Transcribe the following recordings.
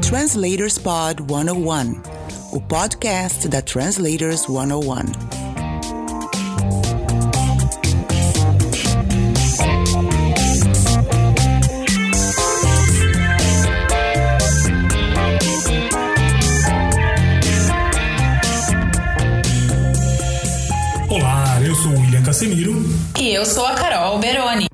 Translators Pod 101, o podcast da Translators 101. Olá, eu sou o William Casemiro. E eu sou a Carol Beroni.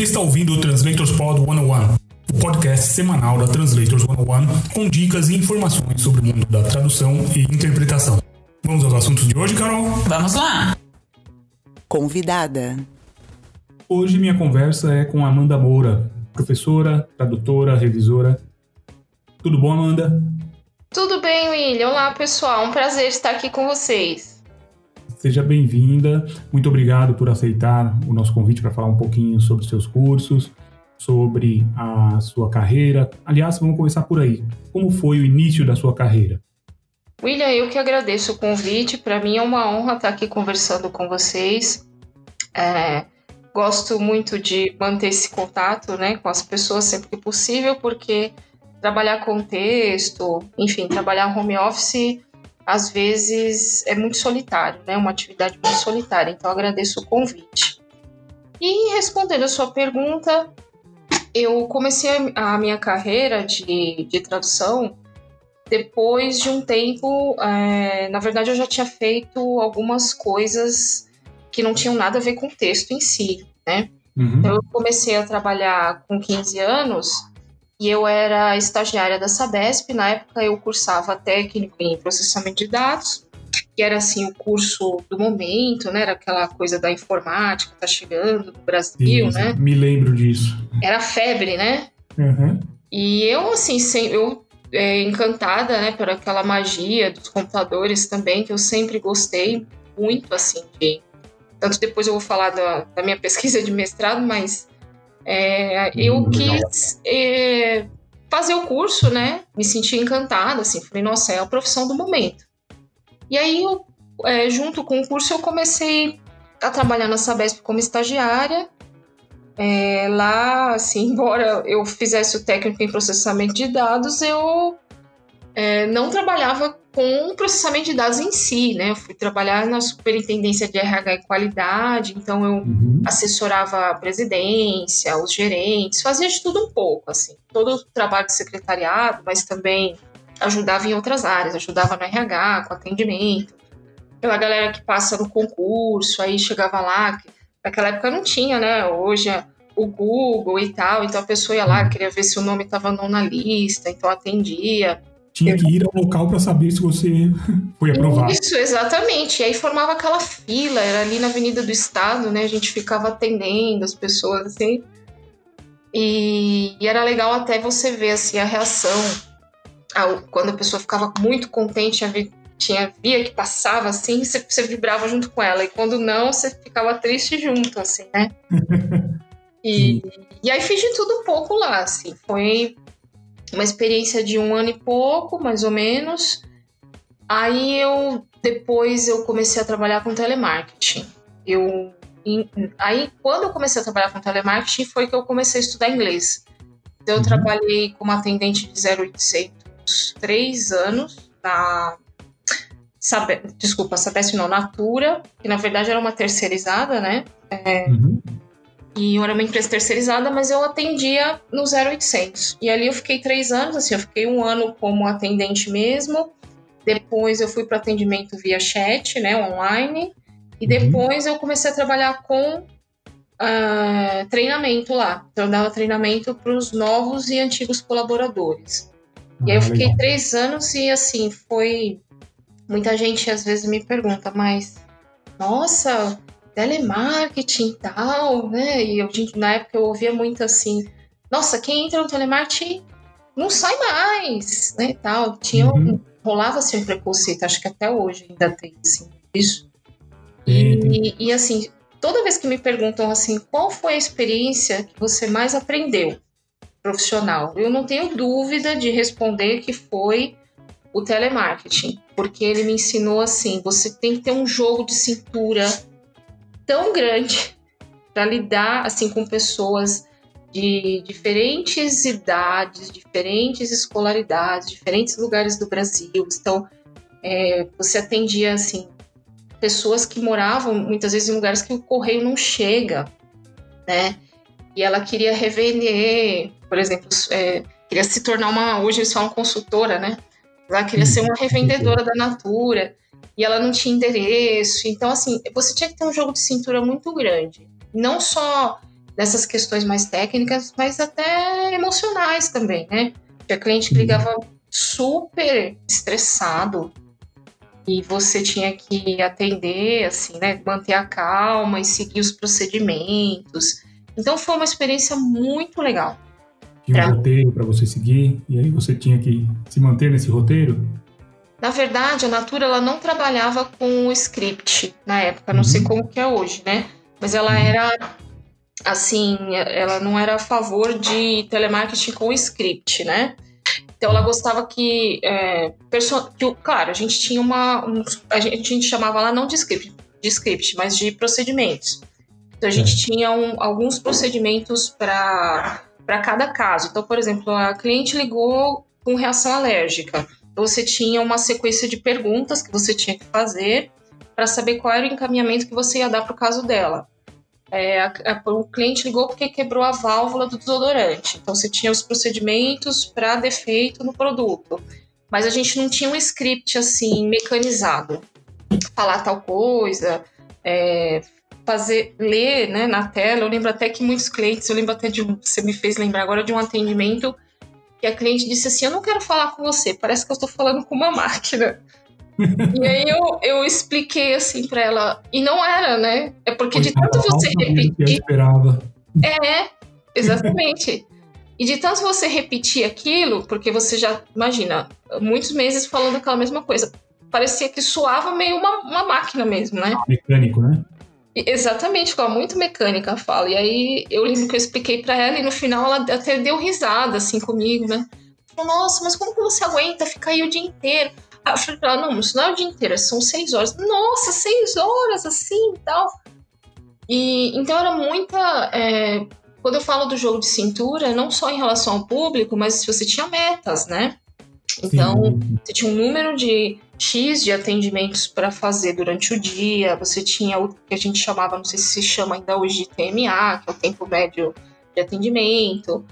Você está ouvindo o Translators Pod 101, o podcast semanal da Translators 101 com dicas e informações sobre o mundo da tradução e interpretação. Vamos aos assuntos de hoje, Carol? Vamos lá! Convidada. Hoje minha conversa é com Amanda Moura, professora, tradutora, revisora. Tudo bom, Amanda? Tudo bem, William? Olá, pessoal. Um prazer estar aqui com vocês. Seja bem-vinda. Muito obrigado por aceitar o nosso convite para falar um pouquinho sobre seus cursos, sobre a sua carreira. Aliás, vamos começar por aí. Como foi o início da sua carreira? William, eu que agradeço o convite. Para mim é uma honra estar aqui conversando com vocês. É, gosto muito de manter esse contato né, com as pessoas sempre que possível, porque trabalhar com texto, enfim, trabalhar home office, às vezes é muito solitário, né? Uma atividade muito solitária. Então, agradeço o convite. E respondendo a sua pergunta, eu comecei a minha carreira de, de tradução depois de um tempo. É, na verdade, eu já tinha feito algumas coisas que não tinham nada a ver com o texto em si, né? Uhum. Então, eu comecei a trabalhar com 15 anos e eu era estagiária da Sabesp. Na época, eu cursava técnico em processamento de dados, que era assim o curso do momento, né? Era aquela coisa da informática que tá chegando no Brasil, Isso, né? Me lembro disso. Era febre, né? Uhum. E eu, assim, sem, eu é, encantada, né, por aquela magia dos computadores também, que eu sempre gostei muito, assim, de... Tanto depois eu vou falar da, da minha pesquisa de mestrado, mas é, eu Hum, legal. quis é, fazer o curso, né, me senti encantada, assim, falei, nossa, é a profissão do momento. E aí, eu, é, junto com o curso, eu comecei a trabalhar na Sabesp como estagiária, é, lá, assim, embora eu fizesse o técnico em processamento de dados, eu é, não trabalhava com processamento de dados em si, né? Eu fui trabalhar na superintendência de RH e qualidade, então eu Uhum. assessorava a presidência, os gerentes, fazia de tudo um pouco, assim, todo o trabalho de secretariado, mas também ajudava em outras áreas, ajudava no RH, com atendimento, pela galera que passa no concurso, aí chegava lá, que naquela época não tinha, né? Hoje é o Google e tal, então a pessoa ia lá, queria ver se o nome estava não na lista, então atendia. Tinha que ir ao local para saber se você foi aprovado. Isso, exatamente. E aí formava aquela fila, era ali na Avenida do Estado, né? A gente ficava atendendo as pessoas, assim. E, e era legal até você ver, assim, a reação. ao- quando a pessoa ficava muito contente, tinha via que passava, assim, você, você vibrava junto com ela. E quando não, você ficava triste junto, assim, né? E, e aí fiz de tudo um pouco lá, assim. Foi uma experiência de um ano e pouco, mais ou menos. Aí eu depois eu comecei a trabalhar com telemarketing. Eu aí quando eu comecei a trabalhar com telemarketing foi que eu comecei a estudar inglês. Então, eu Uhum. trabalhei como atendente de 0800 três anos na Sabe, desculpa, Sabesp não, Natura, que na verdade era uma terceirizada, né? Uhum. E eu era uma empresa terceirizada, mas eu atendia no 0800. E ali eu fiquei três anos, assim, eu fiquei um ano como atendente mesmo. Depois eu fui para atendimento via chat, né, online. E Uhum. depois eu comecei a trabalhar com ah, treinamento lá. Então eu dava treinamento para os novos e antigos colaboradores. E aí eu Ah, fiquei legal. três anos e assim, foi. Muita gente às vezes me pergunta, mas nossa, telemarketing e tal, né? E eu, na época eu ouvia muito assim, nossa, quem entra no telemarketing não sai mais, né? Tal. Tinha um- Uhum. rolava assim um preconceito, acho que até hoje ainda tem assim, isso. E, e assim, toda vez que me perguntam assim, qual foi a experiência que você mais aprendeu profissional? Eu não tenho dúvida de responder que foi o telemarketing, porque ele me ensinou assim, você tem que ter um jogo de cintura tão grande para lidar assim com pessoas de diferentes idades, diferentes escolaridades, diferentes lugares do Brasil. Então, é, você atendia assim pessoas que moravam muitas vezes em lugares que o correio não chega, né? E ela queria revender, por exemplo, é, queria se tornar uma, hoje eles falam consultora, né? Ela queria ser uma revendedora da Natura e ela não tinha endereço. Então, assim, você tinha que ter um jogo de cintura muito grande. Não só dessas questões mais técnicas, mas até emocionais também, né? Tinha cliente que ligava super estressado e você tinha que atender, assim, né? Manter a calma e seguir os procedimentos. Então foi uma experiência muito legal. Tinha um roteiro para você seguir e aí você tinha que se manter nesse roteiro? Na verdade, a Natura ela não trabalhava com o script na época, não uhum. sei como que é hoje, né? Mas ela uhum. era assim, ela não era a favor de telemarketing com script, né? Então ela gostava que, é, que claro, a gente tinha uma, um, a, gente, a gente chamava lá não de script, de script, mas de procedimentos. Então a gente tinha um, alguns procedimentos para cada caso. Então, por exemplo, a cliente ligou com reação alérgica. Você tinha uma sequência de perguntas que você tinha que fazer para saber qual era o encaminhamento que você ia dar para o caso dela. É, a, a, o cliente ligou porque quebrou a válvula do desodorante. Então você tinha os procedimentos para defeito no produto. Mas a gente não tinha um script assim mecanizado. Falar tal coisa, é, fazer, ler né, na tela. Eu lembro até que muitos clientes, eu lembro até de. Você me fez lembrar agora de um atendimento que a cliente disse assim: Eu não quero falar com você, parece que eu estou falando com uma máquina e aí eu, eu expliquei assim para ela, e não era, né? É porque de tanto você repetir. É, exatamente. E de tanto você repetir aquilo, porque você já, imagina, muitos meses falando aquela mesma coisa, parecia que suava meio uma, uma máquina mesmo, né? Mecânico, né? Exatamente, ficava muito mecânica a fala. E aí eu lembro que eu expliquei para ela e no final ela até deu risada assim comigo, né? Falou, nossa, mas como que você aguenta ficar aí o dia inteiro? Aí eu falei pra ela, não, isso não é o dia inteiro, são seis horas. Nossa, seis horas assim e tal. E então era muita. É, quando eu falo do jogo de cintura, não só em relação ao público, mas se você tinha metas, né? Então, Sim. você tinha um número de X de atendimentos para fazer durante o dia, você tinha o que a gente chamava, não sei se se chama ainda hoje de TMA, que é o tempo médio de atendimento.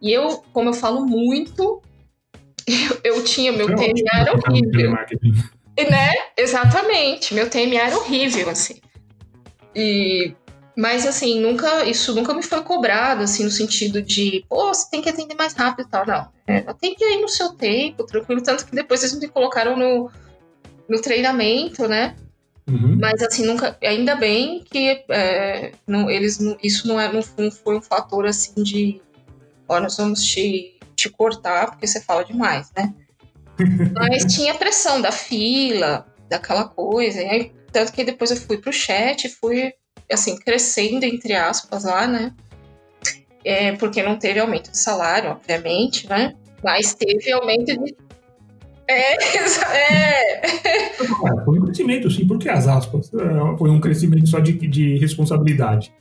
E eu, como eu falo muito, eu, eu tinha, meu TMA era horrível. Né? Exatamente, meu TMA era horrível, assim. E, mas, assim, nunca, isso nunca me foi cobrado, assim, no sentido de, pô, você tem que atender mais rápido e tal, não. É, atende aí no seu tempo, tranquilo, tanto que depois eles me colocaram no, no treinamento, né? Uhum. Mas assim, nunca. Ainda bem que é, não, eles, isso não, é, não foi um fator assim de. Ó, nós vamos te te cortar porque você fala demais, né? Mas tinha pressão da fila, daquela coisa. E aí, tanto que depois eu fui pro chat, fui, assim, crescendo, entre aspas, lá, né? É, porque não teve aumento de salário, obviamente, né? Mas teve aumento de. É, é. Foi um crescimento, sim, porque as aspas. É, foi um crescimento só de, de responsabilidade.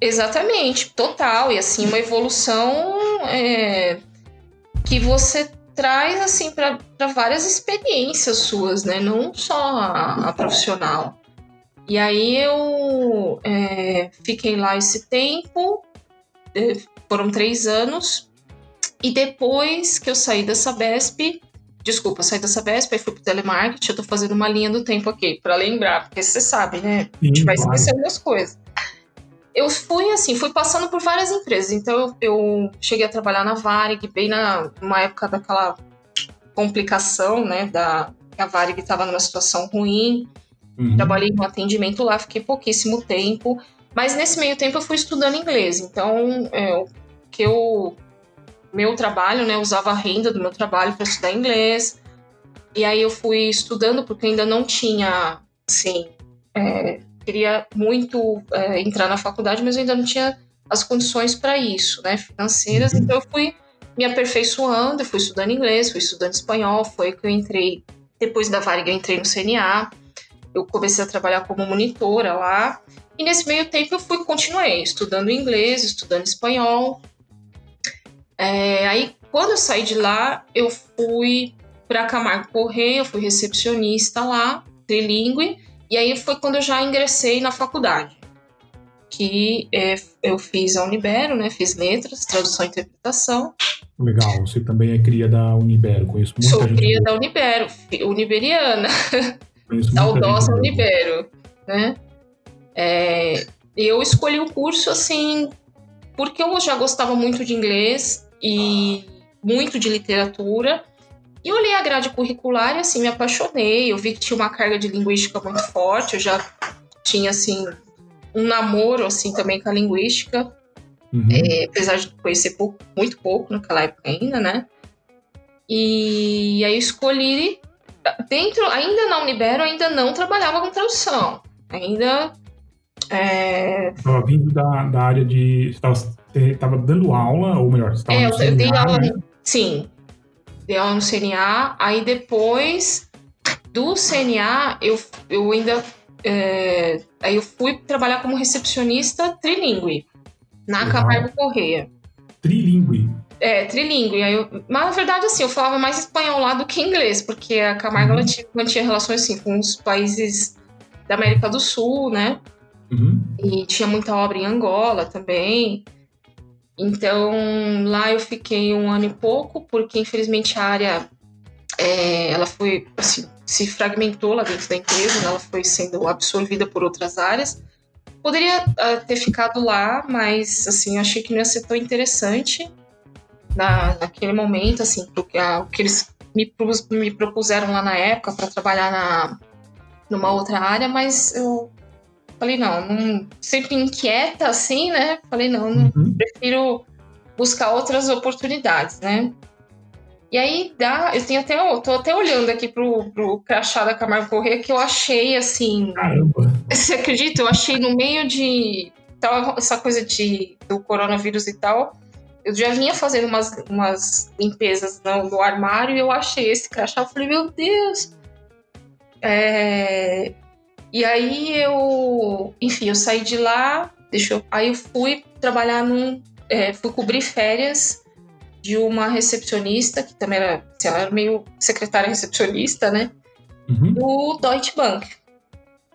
Exatamente, total. E assim, uma evolução é, que você traz assim para várias experiências suas, né? Não só a, a profissional. E aí eu é, fiquei lá esse tempo, é, foram três anos, e depois que eu saí dessa BESP, desculpa, saí dessa BESP, e fui pro telemarketing, eu tô fazendo uma linha do tempo aqui, para lembrar, porque você sabe, né? a gente vai esquecendo as coisas eu fui assim, fui passando por várias empresas. Então eu, eu cheguei a trabalhar na Varig, bem na uma época daquela complicação, né, da a Varig estava numa situação ruim. Uhum. Trabalhei no atendimento lá, fiquei pouquíssimo tempo, mas nesse meio tempo eu fui estudando inglês. Então, é, que eu meu trabalho, né, usava a renda do meu trabalho para estudar inglês. E aí eu fui estudando porque ainda não tinha, assim, é, queria muito é, entrar na faculdade, mas eu ainda não tinha as condições para isso, né, financeiras. Uhum. Então eu fui me aperfeiçoando, eu fui estudando inglês, fui estudando espanhol, foi que eu entrei, depois da Varig eu entrei no CNA, eu comecei a trabalhar como monitora lá, e nesse meio tempo eu fui continuei estudando inglês, estudando espanhol, É, aí, quando eu saí de lá, eu fui para Camargo Correia, eu fui recepcionista lá, trilingue, e aí foi quando eu já ingressei na faculdade, que é, eu fiz a Unibero, né? Fiz letras, tradução e interpretação. Legal, você também é cria da Unibero, conheço muita Sou gente. cria boa. da Unibero, uniberiana, saudosa. Unibero, né? É, eu escolhi o curso assim porque eu já gostava muito de inglês e muito de literatura. E eu olhei a grade curricular e assim me apaixonei. Eu vi que tinha uma carga de linguística muito forte. Eu já tinha assim um namoro assim também com a linguística, Uhum. é, apesar de conhecer pouco, muito pouco naquela época ainda, né? E aí eu escolhi dentro, ainda na Unibero, ainda não trabalhava com tradução. Ainda é, Estava vindo da, da área de. Você estava dando aula, ou melhor, você estava É, eu, eu dei CNA, aula, né? sim, dei aula no CNA, aí depois do CNA eu, eu ainda, é, aí eu fui trabalhar como recepcionista trilingue, na Legal. Camargo Correia. Trilingue. É, trilingue, aí eu, mas na verdade assim, eu falava mais espanhol lá do que inglês, porque a Camargo Uhum. ela tinha, mantinha relações assim com os países da América do Sul, né, Uhum. e tinha muita obra em Angola também. Então lá eu fiquei um ano e pouco, porque infelizmente a área é, ela foi assim, se fragmentou lá dentro da empresa, né? ela foi sendo absorvida por outras áreas. Poderia ah, ter ficado lá, mas assim eu achei que não ia ser tão interessante na, naquele momento, assim, porque ah, o que eles me, me propuseram lá na época para trabalhar na, numa outra área, mas eu Falei, não, não- sempre inquieta assim, né? Falei, não, não Uhum. prefiro buscar outras oportunidades, né? E aí dá, eu tenho até, eu tô até olhando aqui pro, pro crachá da Camargo Corrêa que eu achei assim, Caramba. você acredita? Eu achei no meio de tava essa coisa de do coronavírus e tal. Eu já vinha fazendo umas, umas limpezas no, no armário e eu achei esse crachá. Eu falei, meu Deus! É, E aí eu, enfim, eu saí de lá, deixa eu, aí eu fui trabalhar num, é, fui cobrir férias de uma recepcionista que também era, assim, ela era meio secretária recepcionista, né? Uhum. do Deutsche Bank.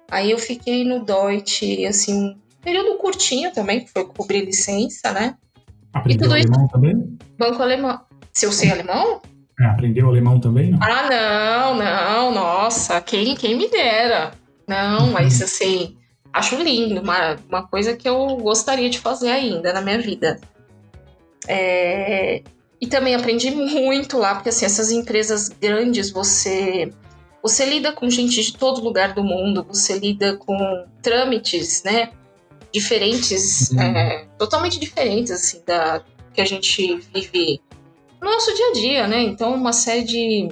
Aí eu fiquei no Deutsche, assim, um período curtinho também, que foi cobrir licença, né? Aprendeu alemão também? Banco alemão. Se eu sei alemão? É, aprendeu alemão também, não? Ah, não, não, nossa, quem, quem me dera. Não, mas assim, acho lindo, uma, uma coisa que eu gostaria de fazer ainda na minha vida. É, e também aprendi muito lá, porque assim, essas empresas grandes, você você lida com gente de todo lugar do mundo, você lida com trâmites, né? Diferentes, Uhum. é, totalmente diferentes, assim, da que a gente vive no nosso dia a dia, né? Então, uma série de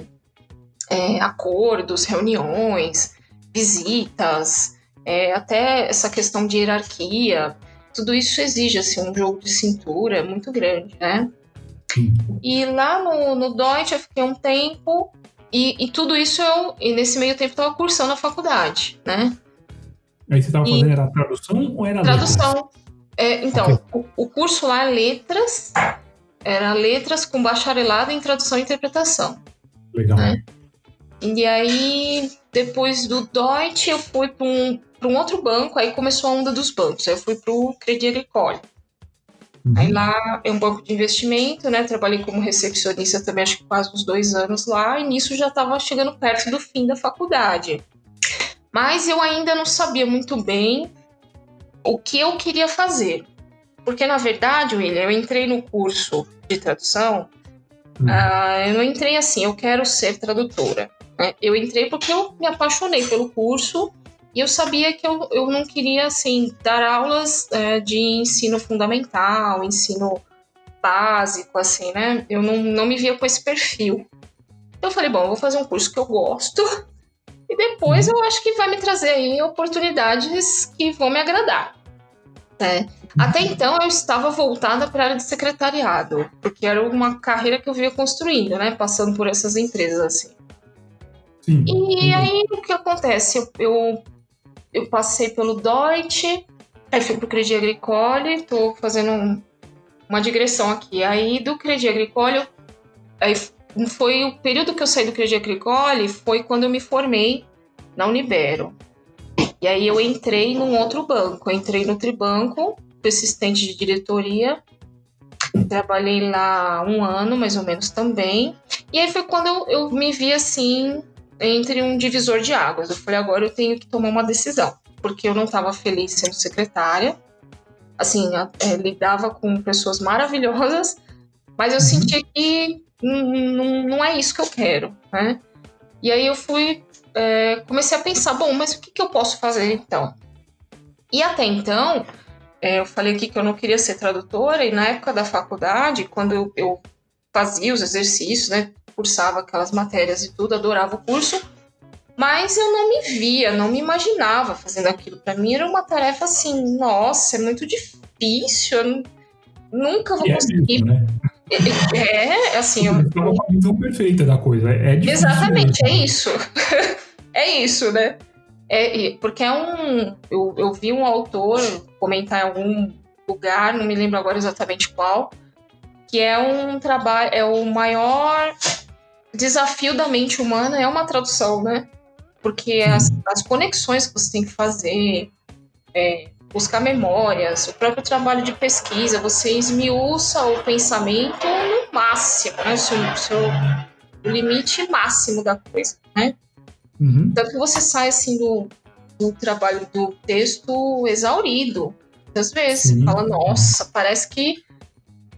é, acordos, reuniões, visitas, é, até essa questão de hierarquia, tudo isso exige assim, um jogo de cintura muito grande, né? Sim. E lá no, no Deutsche eu fiquei um tempo e, e tudo isso eu, e nesse meio tempo, estava cursando a faculdade, né? Aí você estava E- fazendo era tradução ou era letras? Tradução. É, então, o, o curso lá é letras, era letras com bacharelado em tradução e interpretação. Legal. né? E aí, depois do Deutsche, eu fui para um, pra um outro banco, aí começou a onda dos bancos. Aí eu fui para o Credit Agricole. Uhum. Aí lá é um banco de investimento, né? Trabalhei como recepcionista também, acho que quase uns dois anos lá, e nisso já estava chegando perto do fim da faculdade. Mas eu ainda não sabia muito bem o que eu queria fazer. Porque, na verdade, William, eu entrei no curso de tradução, Hum. ah, eu não entrei assim, eu quero ser tradutora. Né? Eu entrei porque eu me apaixonei pelo curso e eu sabia que eu, eu não queria, assim, dar aulas eh, de ensino fundamental, ensino básico, assim, né? Eu não, não me via com esse perfil. Então eu falei, bom, eu vou fazer um curso que eu gosto e depois eu acho que vai me trazer aí oportunidades que vão me agradar. né? Até então eu estava voltada para a área de secretariado, porque era uma carreira que eu vinha construindo, né? Passando por essas empresas, assim. Sim. E aí o que acontece? Eu, eu, eu passei pelo Deutsche, aí fui pro Credit Agricole, tô fazendo um, uma digressão aqui. Aí do Crédit Agricole, eu, aí foi o período que eu saí do Crédit Agricole, foi quando eu me formei na Unibero. E aí eu entrei num outro banco, eu entrei no Tribanco, assistente de diretoria, trabalhei lá um ano mais ou menos também. E aí foi quando eu, eu me vi assim entre um divisor de águas. Eu falei, agora eu tenho que tomar uma decisão, porque eu não estava feliz sendo secretária. Assim, é, lidava com pessoas maravilhosas, mas eu uhum. sentia que não é isso que eu quero, né? E aí eu fui, é, comecei a pensar, bom, mas o que, que eu posso fazer então? E até então, é, eu falei aqui que eu não queria ser tradutora, e na época da faculdade, quando eu, eu fazia os exercícios, né, cursava aquelas matérias e tudo, adorava o curso, mas eu não me via, não me imaginava fazendo aquilo. Para mim era uma tarefa assim, nossa, é muito difícil, eu nunca vou e conseguir. É, isso, né? é, assim. Eu... É uma visão perfeita da coisa. É difícil Exatamente, mesmo. é isso. é isso, né? É, porque é um. Eu, eu vi um autor comentar em algum lugar, não me lembro agora exatamente qual, que é um trabalho, é o maior desafio da mente humana é uma tradução, né? Porque as, as conexões que você tem que fazer, é, buscar memórias, o próprio trabalho de pesquisa, você esmiuça o pensamento no máximo, né? O seu, o seu o limite máximo da coisa, né? Uhum. Tanto que você sai assim do, do trabalho do texto exaurido. Muitas vezes, Sim. você fala, nossa, parece que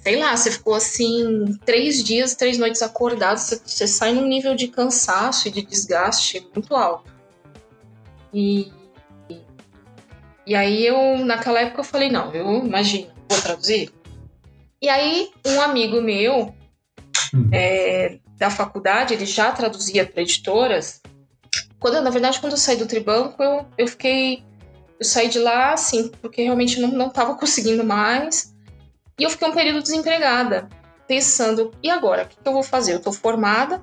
sei lá, você ficou assim três dias, três noites acordado, você, você sai num nível de cansaço e de desgaste muito alto. E, e aí eu, naquela época, eu falei, não, eu imagino, vou traduzir. E aí um amigo meu uhum. é, da faculdade, ele já traduzia para editoras. Quando, na verdade, quando eu saí do Tribanco, eu, eu fiquei. Eu saí de lá, assim, porque realmente não, não tava conseguindo mais. E eu fiquei um período desempregada, pensando, e agora? O que eu vou fazer? Eu estou formada.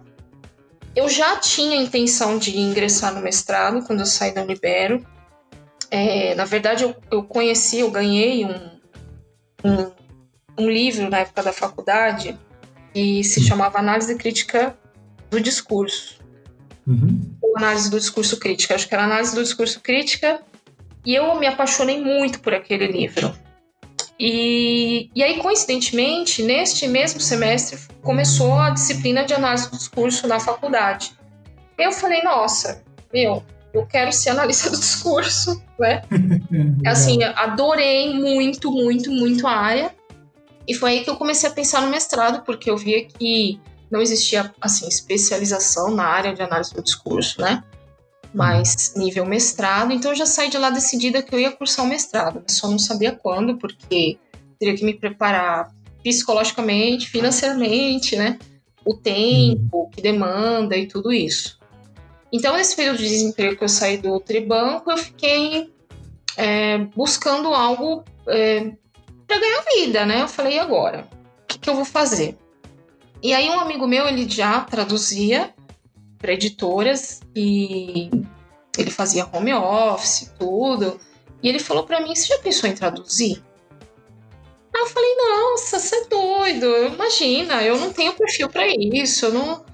Eu já tinha a intenção de ingressar no mestrado quando eu saí da Unibero. É, na verdade, eu, eu, conheci, eu ganhei um, um, um, livro na época da faculdade que se chamava Análise Crítica do Discurso. Uhum. Ou Análise do Discurso Crítica. Acho que era Análise do Discurso Crítica. E eu me apaixonei muito por aquele livro. E, e aí, coincidentemente, neste mesmo semestre, começou a disciplina de análise do discurso na faculdade. Eu falei, nossa, meu, eu quero ser analista do discurso, né? assim, adorei muito, muito, muito a área. E foi aí que eu comecei a pensar no mestrado, porque eu via que não existia, assim, especialização na área de análise do discurso, né? Mas nível mestrado, então eu já saí de lá decidida que eu ia cursar o mestrado, só não sabia quando, porque teria que me preparar psicologicamente, financeiramente, né? O tempo que demanda e tudo isso. Então, nesse período de desemprego que eu saí do Tribanco, eu fiquei é, buscando algo é, para ganhar vida, né? Eu falei, e agora? O que, que eu vou fazer? E aí, um amigo meu, ele já traduzia para editoras e ele fazia home office, tudo. E ele falou para mim: Você já pensou em traduzir? Aí eu falei, nossa, você é doido. Imagina, eu não tenho perfil para isso. Eu não.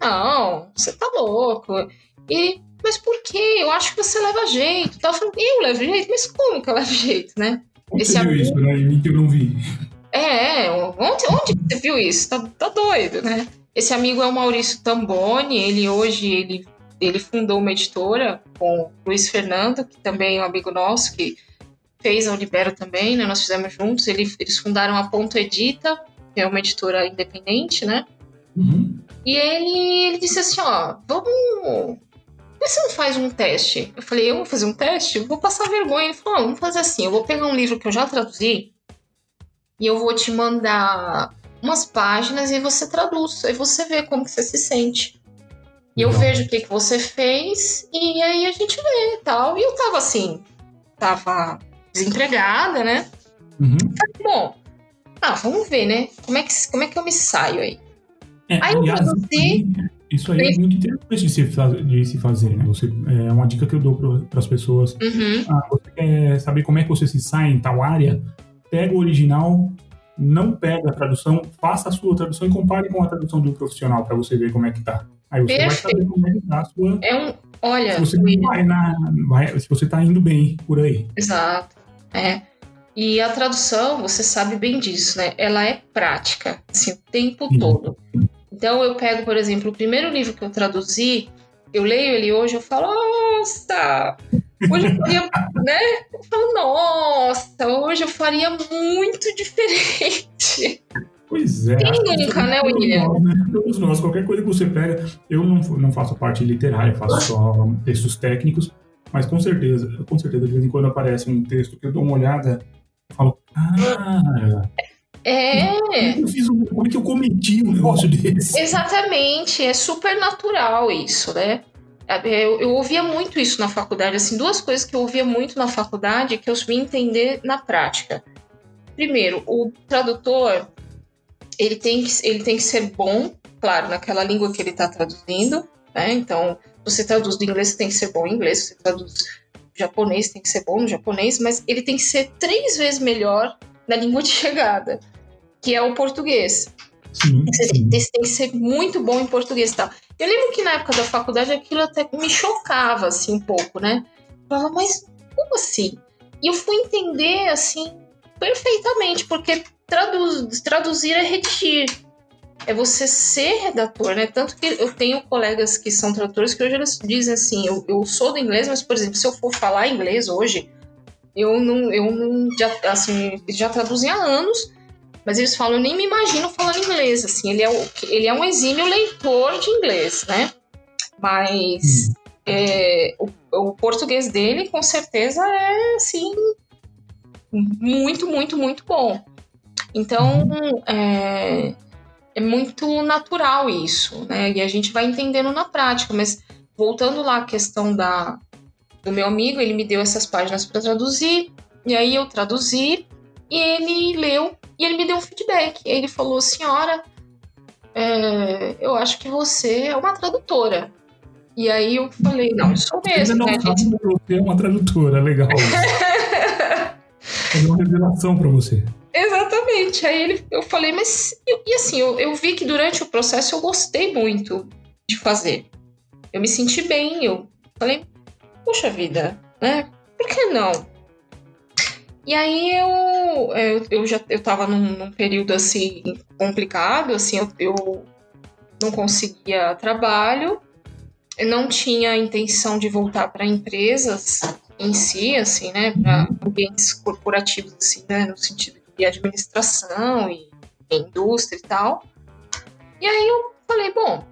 Não, você tá louco. E, mas por quê? Eu acho que você leva jeito. Então, eu falei, eu levo jeito? Mas como que eu levo jeito, né? Onde Esse você viu isso, né? Em mim que eu não vi. É, onde, onde você viu isso? Tá, tá doido, né? Esse amigo é o Maurício Tamboni, ele hoje ele, ele fundou uma editora com o Luiz Fernando, que também é um amigo nosso, que fez a Unibero também, né? Nós fizemos juntos. Ele, eles fundaram a Ponto Edita, que é uma editora independente, né? Uhum. E ele, ele disse assim, ó, vamos... Por que você não faz um teste? Eu falei, eu vou fazer um teste? Eu vou passar vergonha. Ele falou, vamos fazer assim, eu vou pegar um livro que eu já traduzi e eu vou te mandar umas páginas e você traduz. Aí você vê como que você se sente. E eu vejo o que, que você fez e aí a gente vê e tal. E eu tava assim, tava desempregada, né? Uhum. Bom, ah, vamos ver, né? Como é que, como é que eu me saio aí? É, aí eu produzi. Isso aí é muito interessante de se, de se fazer, né? Você, é uma dica que eu dou para as pessoas. Uhum. Ah, você quer saber como é que você se sai em tal área? Pega o original, não pega a tradução, faça a sua tradução e compare com a tradução do profissional para você ver como é que tá. Aí você Perfeito. vai saber como é que tá a sua. É um, olha, se você vai na, vai, se você tá indo bem por aí. Exato. É. E a tradução, você sabe bem disso, né? Ela é prática, assim, o tempo Sim. todo. Então eu pego, por exemplo, o primeiro livro que eu traduzi, eu leio ele hoje, eu falo, nossa, hoje eu faria, né? Eu falo, nossa, hoje eu faria muito diferente. Pois é. Quem nunca, né, William? Nós, né? Todos nós, qualquer coisa que você pega, eu não, não faço parte literária, faço só textos técnicos, mas com certeza, com certeza, de vez em quando aparece um texto que eu dou uma olhada e falo, ah, é. Fiz um, como é que eu cometi um negócio desse? Exatamente, é super natural isso, né? É, eu, eu, ouvia muito isso na faculdade, assim, duas coisas que eu ouvia muito na faculdade que eu vim entender na prática. Primeiro, o tradutor, ele tem que, ele tem que ser bom, claro, naquela língua que ele está traduzindo, né? Então, você traduz do inglês, tem que ser bom em inglês, você traduz do japonês, tem que ser bom no japonês, mas ele tem que ser três vezes melhor na língua de chegada que é o português. Sim. Tem, tem que ser muito bom em português e tal. Eu lembro que na época da faculdade aquilo até me chocava, assim, um pouco, né? Eu falava, mas como assim? E eu fui entender, assim, perfeitamente, porque traduz, traduzir é redigir. É você ser redator, né? Tanto que eu tenho colegas que são tradutores que hoje eles dizem assim: eu, eu sou do inglês, mas, por exemplo, se eu for falar inglês hoje, eu não, eu não já, assim, já traduzi há anos, mas eles falam, eu nem me imagino falando inglês, assim, ele é, o, ele é um exímio leitor de inglês, né? Mas hum. é, o, o, português dele, com certeza, é, assim, muito, muito, muito bom. Então, é, é muito natural isso, né? E a gente vai entendendo na prática, mas voltando lá à questão da, do meu amigo, ele me deu essas páginas para traduzir, e aí eu traduzi, e ele leu e ele me deu um feedback. Ele falou: Senhora, é, eu acho que você é uma tradutora. E aí eu falei: Não, sou mesmo. Não, né, gente? Você é uma tradutora, legal. é uma revelação para você. Exatamente. Aí ele, eu falei, mas. E assim, eu, eu vi que durante o processo eu gostei muito de fazer. Eu me senti bem. Eu falei, puxa vida, né? Por que não? E aí eu, eu, já eu tava num, num, período assim complicado, assim, eu, eu não conseguia trabalho, eu não tinha intenção de voltar para empresas em si, assim, né, para ambientes corporativos, assim, né, no sentido de administração e indústria e tal. E aí eu falei, bom,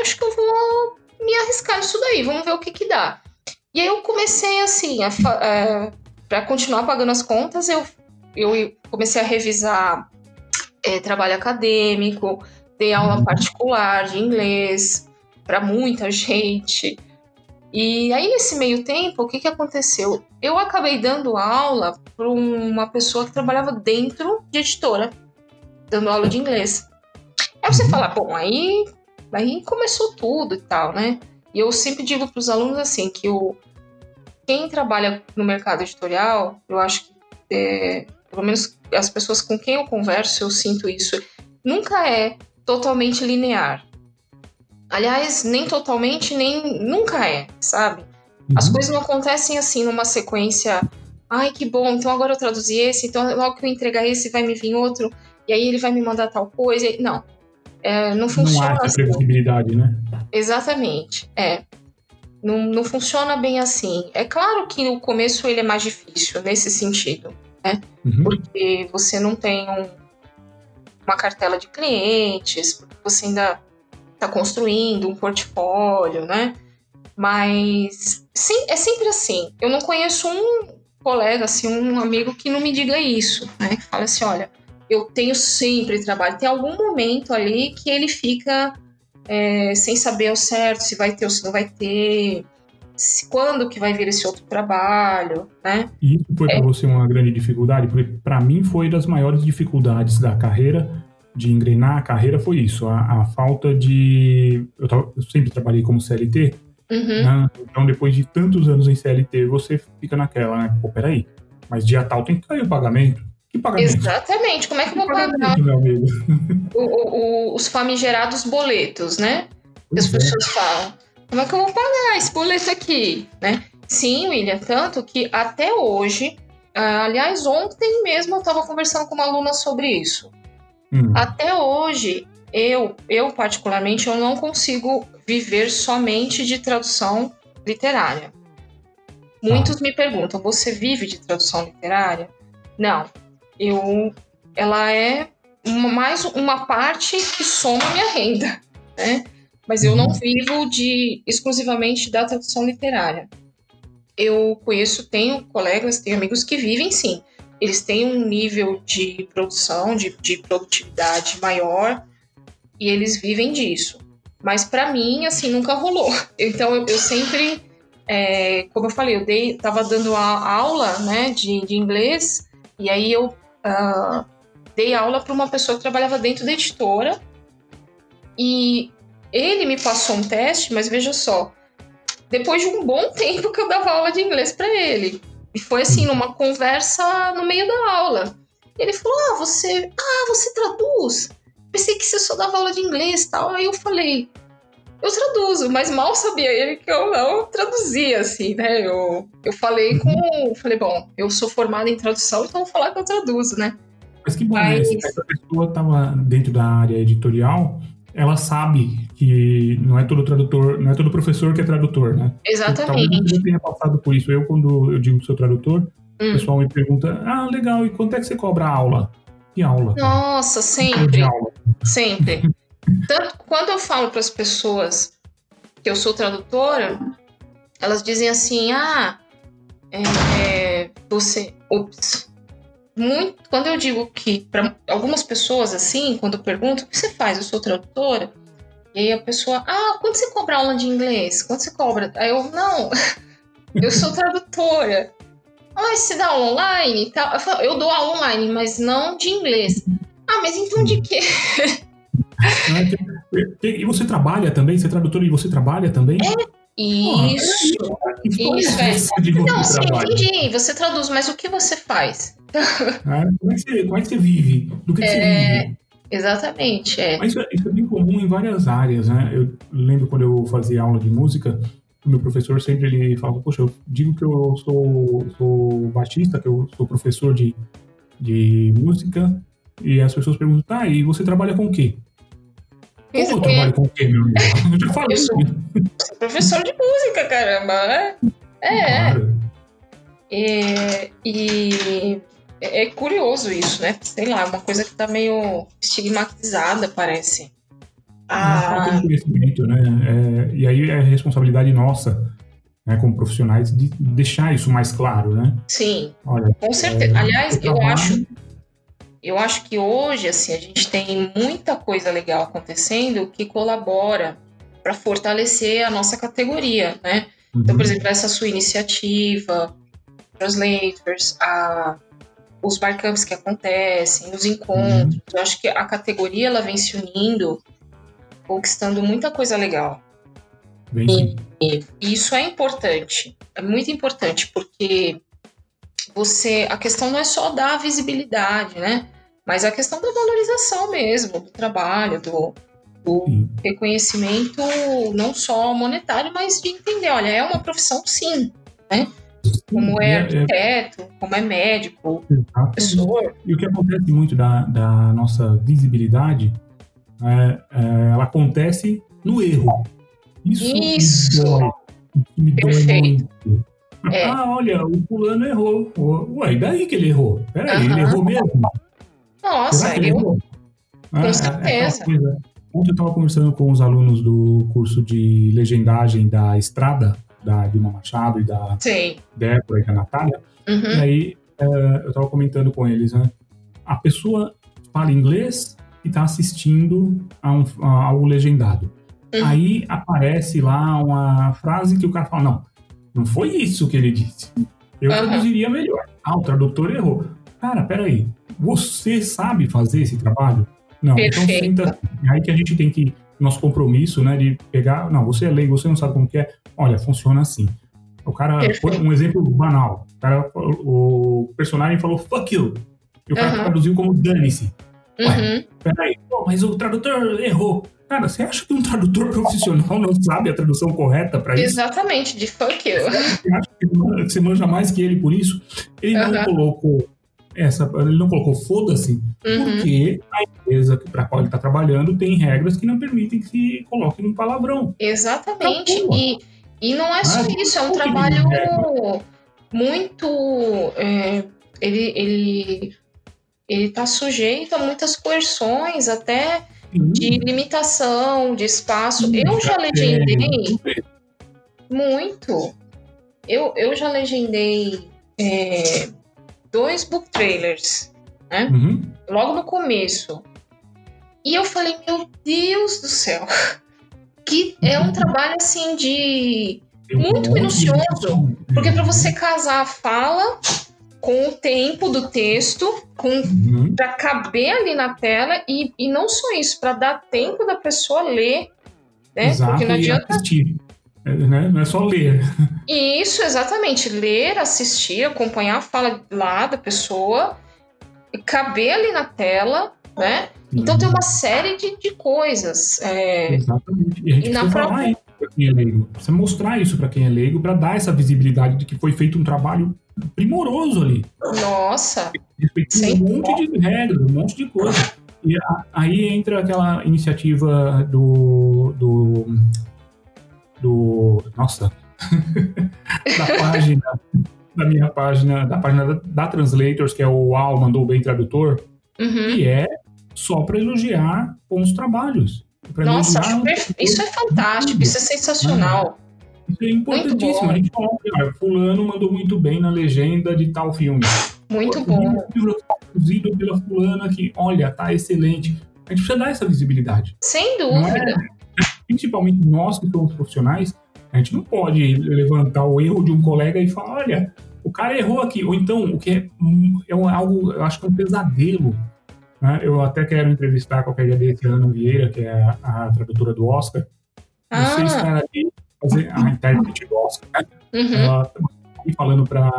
acho que eu vou me arriscar nisso daí, vamos ver o que que dá. E aí eu comecei assim a, a para continuar pagando as contas, eu, eu comecei a revisar é, trabalho acadêmico, dei aula uhum. particular de inglês para muita gente. E aí, nesse meio tempo, o que, que aconteceu? Eu acabei dando aula para uma pessoa que trabalhava dentro de editora, dando aula de inglês. Aí você uhum. fala, bom, aí, aí começou tudo e tal, né? E eu sempre digo para os alunos assim que o, quem trabalha no mercado editorial, eu acho que, é, pelo menos as pessoas com quem eu converso, eu sinto isso, nunca é totalmente linear. Aliás, nem totalmente, nem nunca é, sabe? As uhum. coisas não acontecem assim numa sequência. Ai, que bom, então agora eu traduzi esse, então logo que eu entregar esse vai me vir outro, e aí ele vai me mandar tal coisa. Não. É, não funciona. Não há essa assim. previsibilidade, né? Exatamente. É. Não, não funciona bem assim. É claro que no começo ele é mais difícil nesse sentido, né? Uhum. Porque você não tem um, uma cartela de clientes, você ainda está construindo um portfólio, né? Mas sim, é sempre assim. Eu não conheço um colega, assim, um amigo que não me diga isso, né? Que fala assim, olha, eu tenho sempre trabalho. Tem algum momento ali que ele fica é, sem saber ao certo se vai ter ou se não vai ter, quando que vai vir esse outro trabalho, né? E isso foi é. para você uma grande dificuldade? Porque para mim foi das maiores dificuldades da carreira, de engrenar a carreira, foi isso, a, a falta de... Eu, tava, eu, sempre trabalhei como CLT, uhum. né? então depois de tantos anos em CLT, você fica naquela, né? Pô, peraí, mas dia tal tem que cair o pagamento. Que pagamento? Exatamente. Como é que eu vou pagar o, o, os famigerados boletos, né? As é. pessoas falam. Como é que eu vou pagar esse boleto aqui, né? Sim, William, tanto que até hoje, ah, aliás, ontem mesmo eu estava conversando com uma aluna sobre isso. Hum. Até hoje, eu, eu particularmente, eu não consigo viver somente de tradução literária. Muitos ah. me perguntam: você vive de tradução literária? Não, eu, ela é uma, mais uma parte que soma minha renda, né? Mas eu não uhum. vivo de exclusivamente da tradução literária. Eu conheço, tenho colegas, tenho amigos que vivem sim. Eles têm um nível de produção, de, de produtividade maior, e eles vivem disso. Mas para mim, assim, nunca rolou. Então eu, eu sempre, é, como eu falei, eu dei, tava dando a aula, né, de, de inglês, e aí eu uh, dei aula para uma pessoa que trabalhava dentro da editora, e ele me passou um teste, mas veja só, depois de um bom tempo que eu dava aula de inglês para ele. E foi assim, numa conversa no meio da aula. Ele falou: Ah, você. Ah, você traduz? pensei que você só dava aula de inglês e tal. Aí eu falei, eu traduzo, mas mal sabia ele que eu não traduzia, assim, né? Eu, eu falei com. Falei, bom, eu sou formada em tradução, então vou falar que eu traduzo, né? Mas que bom, mas... né? Se essa pessoa estava dentro da área editorial, ela sabe que não é todo tradutor, não é todo professor que é tradutor, né? Exatamente. Talvez eu tenha passado por isso. Eu, quando eu digo que sou tradutor, hum. o pessoal me pergunta: ah, legal, e quanto é que você cobra a aula? Que aula? Nossa, sempre. Sempre. Tanto quando eu falo para as pessoas que eu sou tradutora, elas dizem assim: ah, é, você. Ups. Muito, quando eu digo que para algumas pessoas assim, quando eu pergunto o que você faz, eu sou tradutora, e aí a pessoa, ah, quanto você cobra aula de inglês? Quanto você cobra? Aí eu, não, eu sou tradutora. Ah, você dá aula online e tal? Eu, falo, eu dou aula online, mas não de inglês. Ah, mas então de quê? E você trabalha também? Você é tradutor e você trabalha também? É. Isso, oh, isso é. Não, sim, entendi. Você traduz, mas o que você faz? Ah, como, é que você, como é que você vive? Do que, é, que você é, vive? Exatamente, é. Mas isso, é, isso é bem comum em várias áreas, né? Eu lembro quando eu fazia aula de música, o meu professor sempre ele falava, poxa, eu digo que eu sou, sou batista, que eu sou professor de, de música, e as pessoas perguntam, tá, e você trabalha com o quê? Como eu trabalho com o quê, meu amigo? Eu já falei. Eu sou, professor de música, caramba, né? É. Claro. É, e é, é curioso isso, né? Sei lá, uma coisa que tá meio estigmatizada, parece. Ah. Falta de conhecimento, né? É, e aí é responsabilidade nossa, né, como profissionais, de deixar isso mais claro, né? Sim, Olha, com certeza. É, Aliás, eu trabalho... acho, eu acho que hoje, assim, a gente tem muita coisa legal acontecendo que colabora para fortalecer a nossa categoria, né? Uhum. Então, por uhum. exemplo, essa sua iniciativa, translators, a, os barcamps que acontecem, os encontros. Uhum. Eu acho que a categoria ela vem se unindo conquistando muita coisa legal. E, e isso é importante, é muito importante, porque você. A questão não é só dar visibilidade, né? Mas a questão da valorização mesmo, do trabalho, do, do reconhecimento não só monetário, mas de entender, olha, é uma profissão sim, né? Como é, é, é arquiteto, como é médico, professor. E o que acontece muito da, da nossa visibilidade é, é, ela acontece no erro. Isso, Isso. me dói. Me dói muito. É. Ah, olha, o fulano errou. Ué, e daí que ele errou? Peraí, ele errou mesmo? Nossa, eu... Errou? Ah, com é, certeza. Ontem eu estava conversando com os alunos do curso de legendagem da Estrada, da Dilma Machado e da Sim. Débora e da Natália. Uhum. E aí é, eu estava comentando com eles, né? A pessoa fala inglês, e está assistindo a, um, a algo legendado. Uhum. Aí aparece lá uma frase que o cara fala: não, não foi isso que ele disse. Eu uhum. traduziria melhor. Ah, o tradutor errou. Cara, peraí, você sabe fazer esse trabalho? Não, então Perfeito. então senta. É aí que a gente tem que, nosso compromisso, né, de pegar, não, você é leigo, você não sabe como que é. Olha, funciona assim. O cara, Perfeito. um exemplo banal. O, cara, o personagem falou fuck you. E o cara Aham. traduziu como dane-se. Uhum. Peraí, pô, mas o tradutor errou. Cara, você acha que um tradutor profissional não sabe a tradução correta para isso? Exatamente, de fuck you. Você acha que você manja mais que ele por isso? Ele não Aham. colocou essa, ele não colocou foda-se, Uhum. porque a empresa para qual ele está trabalhando tem regras que não permitem que se coloque um palavrão. Exatamente. Tá. E, e não é só Ah, isso, é um trabalho muito. é, ele, ele, ele tá sujeito a muitas coerções, até de limitação, de espaço. Eu já legendei É, muito. Eu, eu já legendei é, dois book trailers, Uhum. logo no começo. E eu falei, meu Deus do céu. Que é um trabalho assim de. Muito minucioso. Porque para você casar a fala com o tempo do texto, com Uhum. para caber ali na tela e, e não só isso, para dar tempo da pessoa ler, né? Exato, Porque não adianta assistir. É, né? Não é só ler. Isso, exatamente. Ler, assistir, acompanhar a fala lá da pessoa, caber ali na tela, né? Então tem uma série de, de coisas. é, Exatamente. E a gente E na própria- para quem é leigo. Precisa mostrar isso para quem é leigo, para dar essa visibilidade de que foi feito um trabalho primoroso ali. nossa, Respeitou Sim. um monte de regras, um monte de coisa. E aí entra aquela iniciativa do. do. do nossa. da página. Da minha página, da página da, da Translators, que é o UAU Mandou Bem Tradutor, uhum. que é só para elogiar bons trabalhos. Nossa, perfe- isso é fantástico, isso é sensacional. Isso é importantíssimo. A gente fala, fulano mandou muito bem na legenda de tal filme. Muito Pô, bom. O livro produzido pela fulana que, olha, tá excelente. A gente precisa dar essa visibilidade. Sem é? dúvida. Principalmente nós que somos profissionais, a gente não pode levantar o erro de um colega e falar, olha, o cara errou aqui. Ou então, o que é, é algo, eu acho que é um pesadelo. Né? Eu até quero entrevistar qualquer dia desse a Ana Vieira, que é a, a tradutora do Oscar. Você Ah, está ali fazer a intérprete do Oscar. né? uhum. Ela tá aí falando para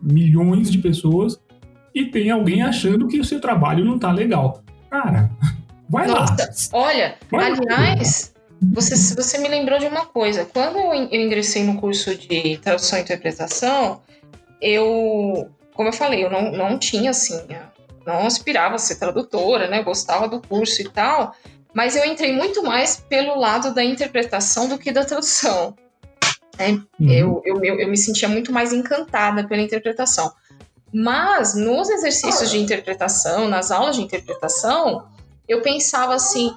milhões de pessoas e tem alguém achando que o seu trabalho não tá legal. Cara, vai lá. Nossa, olha, Vai lá. aliás, você, você me lembrou de uma coisa. Quando eu eu ingressei no curso de tradução e interpretação, eu, como eu falei, eu não, não tinha assim, não aspirava a ser tradutora, né? Gostava do curso e tal, mas eu entrei muito mais pelo lado da interpretação do que da tradução. Uhum. Eu, eu, eu, eu me sentia muito mais encantada pela interpretação. Mas nos exercícios de interpretação, nas aulas de interpretação, eu pensava assim: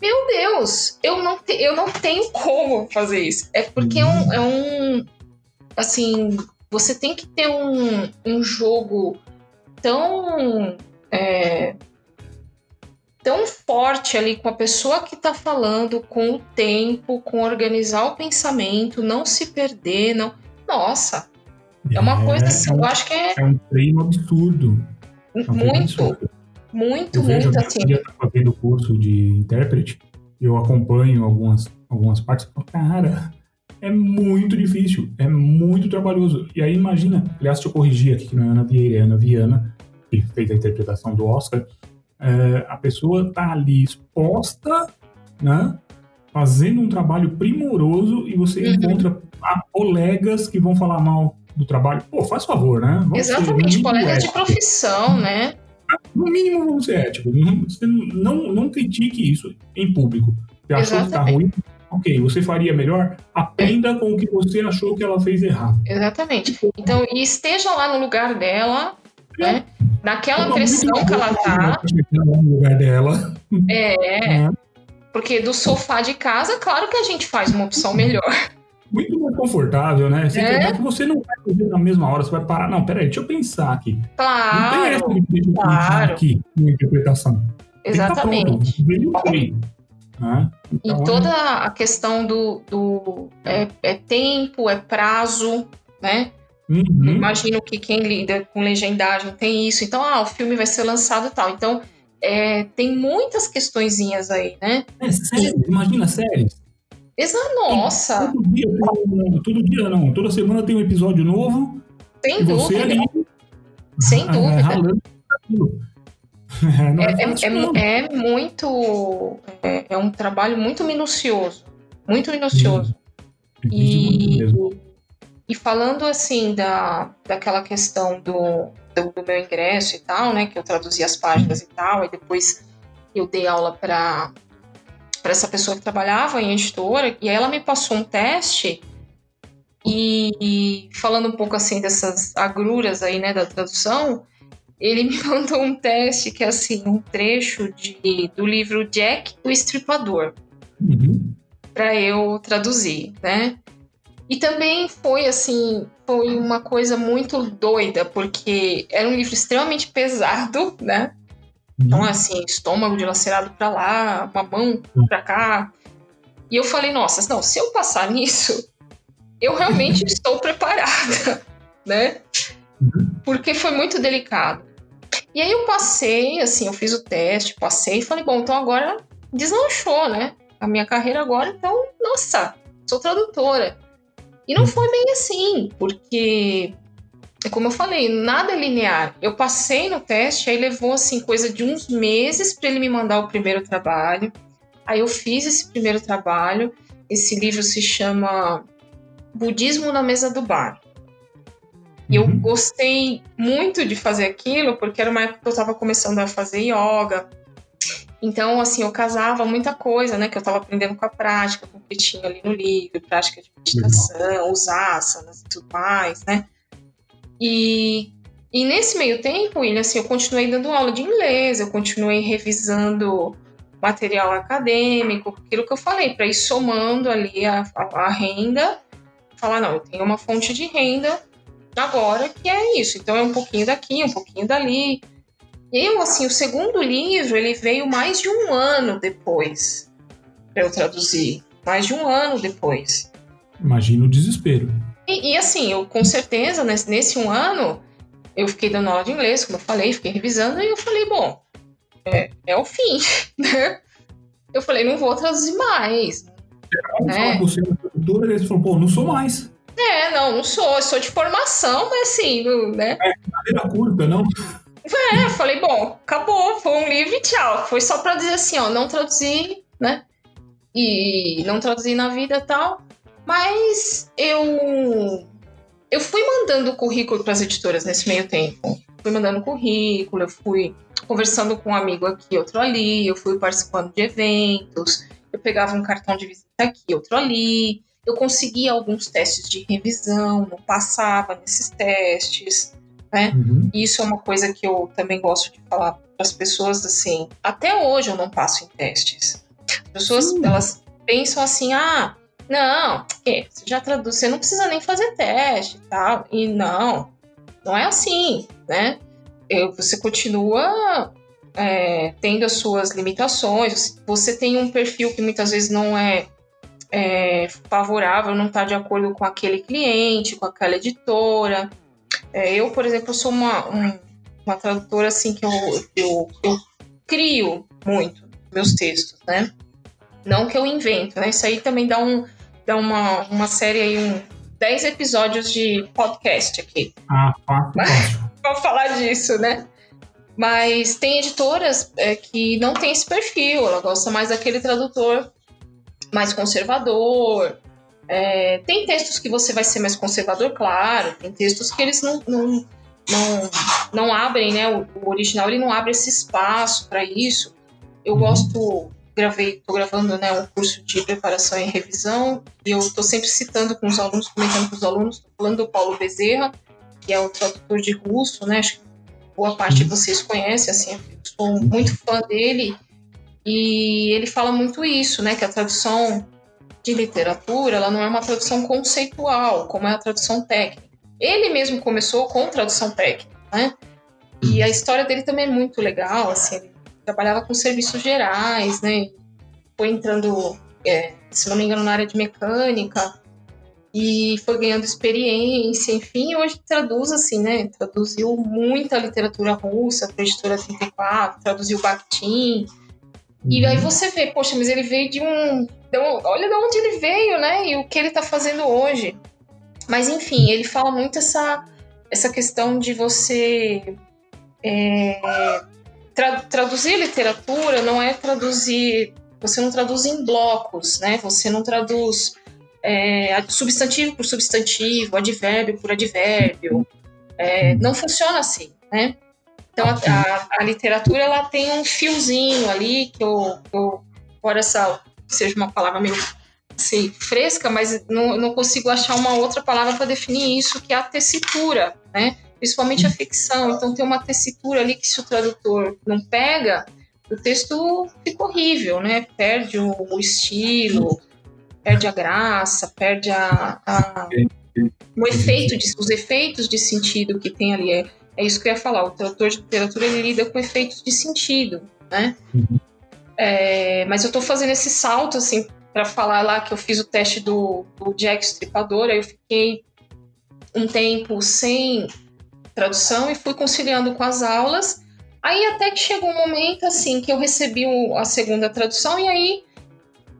meu Deus, eu não, te- eu não tenho como fazer isso. É porque é um. É um assim, você tem que ter um, um jogo tão. é, tão forte ali com a pessoa que tá falando, com o tempo, com organizar o pensamento, não se perder, não. Nossa, é uma coisa assim, é um, eu acho que é é um treino absurdo. É um treino muito, absurdo. muito, Eu vejo muito assim. filha tá fazendo curso de intérprete, eu acompanho algumas, algumas partes cara, é muito difícil, é muito trabalhoso. E aí imagina, aliás, deixa eu corrigir aqui que não é Ana Vieira, é Ana Viana, que fez a interpretação do Oscar. É, a pessoa tá ali exposta, né? Fazendo um trabalho primoroso e você Uhum. encontra colegas que vão falar mal do trabalho. Pô, faz favor, né? Vamos ser, Exatamente, colegas de profissão, né? No mínimo, vamos ser éticos. Não, não, não critique isso em público. Você achou que está Exatamente. ruim? Ok, você faria melhor? Aprenda com o que você achou que ela fez errado. Exatamente. Então, e esteja lá no lugar dela, né? Naquela pressão que ela tá. lá no lugar dela. É, né? porque do sofá de casa, claro que a gente faz uma opção melhor. Muito mais confortável, né? Você É. que você não vai fazer na mesma hora, você vai parar. Não, peraí, deixa eu pensar aqui. Não tem essa Claro, de deixa eu pensar claro. aqui na interpretação. Tem que tá exatamente. pronto, veio o treino, né? E Então, toda a questão do, do é, é tempo, é prazo, né? Uhum. Imagino que quem lida com legendagem tem isso. Então, ah, o filme vai ser lançado e tal. Então, é, tem muitas questõezinhas aí, né? É sério, imagina séries. Exa nossa, Todo dia, um- todo dia não, toda semana tem um episódio novo sem e dúvida. ali Sem ah, dúvida. ralando É, é- não. é- é muito. É, é um trabalho muito minucioso. Muito minucioso. E, e falando assim da, daquela questão do, do, do meu ingresso e tal, né? Que eu traduzi as páginas e tal, e depois eu dei aula para para essa pessoa que trabalhava em editora, e aí ela me passou um teste e, e falando um pouco assim dessas agruras aí, né, da tradução, ele me mandou um teste que é assim, um trecho de, do livro Jack o Estripador Uhum. para eu traduzir, né? E também foi assim, foi uma coisa muito doida, porque era um livro extremamente pesado, né? Então, assim, estômago dilacerado para lá, uma mão para cá. E eu falei, nossa, não, se eu passar nisso, eu realmente estou preparada, né? Porque foi muito delicado. E aí eu passei, assim, eu fiz o teste, passei e falei, bom, então agora deslanchou, né? A minha carreira agora, então, nossa, sou tradutora. E não foi bem assim, porque, como eu falei, nada é linear. Eu passei no teste, aí levou, assim, coisa de uns meses para ele me mandar o primeiro trabalho. Aí eu fiz esse primeiro trabalho. Esse livro se chama Budismo na Mesa do Bar. E eu Uhum. gostei muito de fazer aquilo, porque era uma época que eu estava começando a fazer yoga. Então, assim, eu casava muita coisa, né? Que eu estava aprendendo com a prática, com o que tinha ali no livro, prática de meditação, os asanas e tudo mais, né? E, e nesse meio tempo, William, assim, eu continuei dando aula de inglês, eu continuei revisando material acadêmico, aquilo que eu falei, para ir somando ali a, a, a renda, falar, não, eu tenho uma fonte de renda agora que é isso. Então é um pouquinho daqui, um pouquinho dali. Eu, assim, o segundo livro, ele veio mais de um ano depois para eu traduzir. Mais de um ano depois. Imagina o desespero. E, e, assim, eu com certeza, nesse, nesse um ano, eu fiquei dando aula de inglês, como eu falei, fiquei revisando, e eu falei, bom, é, é o fim, né? Eu falei, não vou traduzir mais. Vamos É. com você na tradutora, e eles falam, pô, não sou mais. É, não, não sou, eu sou de formação, mas assim, não- né? Carreira curta, não? É, eu falei, bom, acabou, foi um livro e tchau. Foi só pra dizer assim, ó, não traduzi, né? E não traduzi na vida tal. Mas eu eu fui mandando currículo para as editoras nesse meio tempo. Fui mandando currículo, eu fui conversando com um amigo aqui, outro ali, eu fui participando de eventos, eu pegava um cartão de visita aqui, outro ali. Eu conseguia alguns testes de revisão, não passava nesses testes, né? Uhum. E isso é uma coisa que eu também gosto de falar para as pessoas assim. Até hoje eu não passo em testes. As pessoas Sim. elas pensam assim: ah, não, você já traduz, você não precisa nem fazer teste e tal. E não, não é assim, né? Eu- você continua é, tendo as suas limitações. Você tem um perfil que muitas vezes não é, é, favorável, não está de acordo com aquele cliente, com aquela editora. É, eu, por exemplo, sou uma, um- uma tradutora assim que eu, eu, eu crio muito meus textos, né? Não que eu invento, né? Isso aí também dá, um, dá uma, uma série aí, um 10 episódios de podcast aqui Ah, fácil. pra falar disso, né? Mas tem editoras é, que não tem esse perfil, ela gosta mais daquele tradutor mais conservador. É, tem textos que você vai ser mais conservador, claro, tem textos que eles não, não, não, não abrem, né? O, o original ele não abre esse espaço para isso. Eu Uhum. gosto, gravei, tô gravando né, um curso de preparação e revisão, e eu tô sempre citando com os alunos, comentando com os alunos, tô falando do Paulo Bezerra, que é o tradutor de russo, né? Acho que boa parte de vocês conhecem, assim, eu sou muito fã dele. E ele fala muito isso, né? Que a tradução de literatura, ela não é uma tradução conceitual, como é a tradução técnica. Ele mesmo começou com tradução técnica, né? E a história dele também é muito legal, assim, ele trabalhava com serviços gerais, né? Foi entrando, é, se não me engano, na área de mecânica, e foi ganhando experiência, enfim, hoje traduz assim, né? Traduziu muita literatura russa para a editora 34, traduziu Bakhtin. E aí você vê, poxa, mas ele veio de um. Um- olha de onde ele veio, né? E o que ele tá fazendo hoje. Mas enfim, ele fala muito essa, essa questão de você é, tra traduzir literatura não é traduzir. Você não traduz em blocos, né? Você não traduz é, substantivo por substantivo, advérbio por advérbio. É, não funciona assim, né? Então a, a, a, literatura ela tem um fiozinho ali que eu, eu embora essa seja uma palavra meio assim, fresca, mas não, não consigo achar uma outra palavra para definir isso, que é a tessitura, né? Principalmente a ficção. Então tem uma tessitura ali que se o tradutor não pega, o texto fica horrível, né? Perde o, o estilo, perde a graça, perde a, a o efeito de, os efeitos de sentido que tem ali. É, é isso que eu ia falar. O tradutor de literatura ele lida com efeitos de sentido, né? Uhum. É, mas eu estou fazendo esse salto assim para falar lá que eu fiz o teste do, do Jack Stripador, aí eu fiquei um tempo sem tradução e fui conciliando com as aulas. Aí até que chegou um momento assim que eu recebi a segunda tradução e aí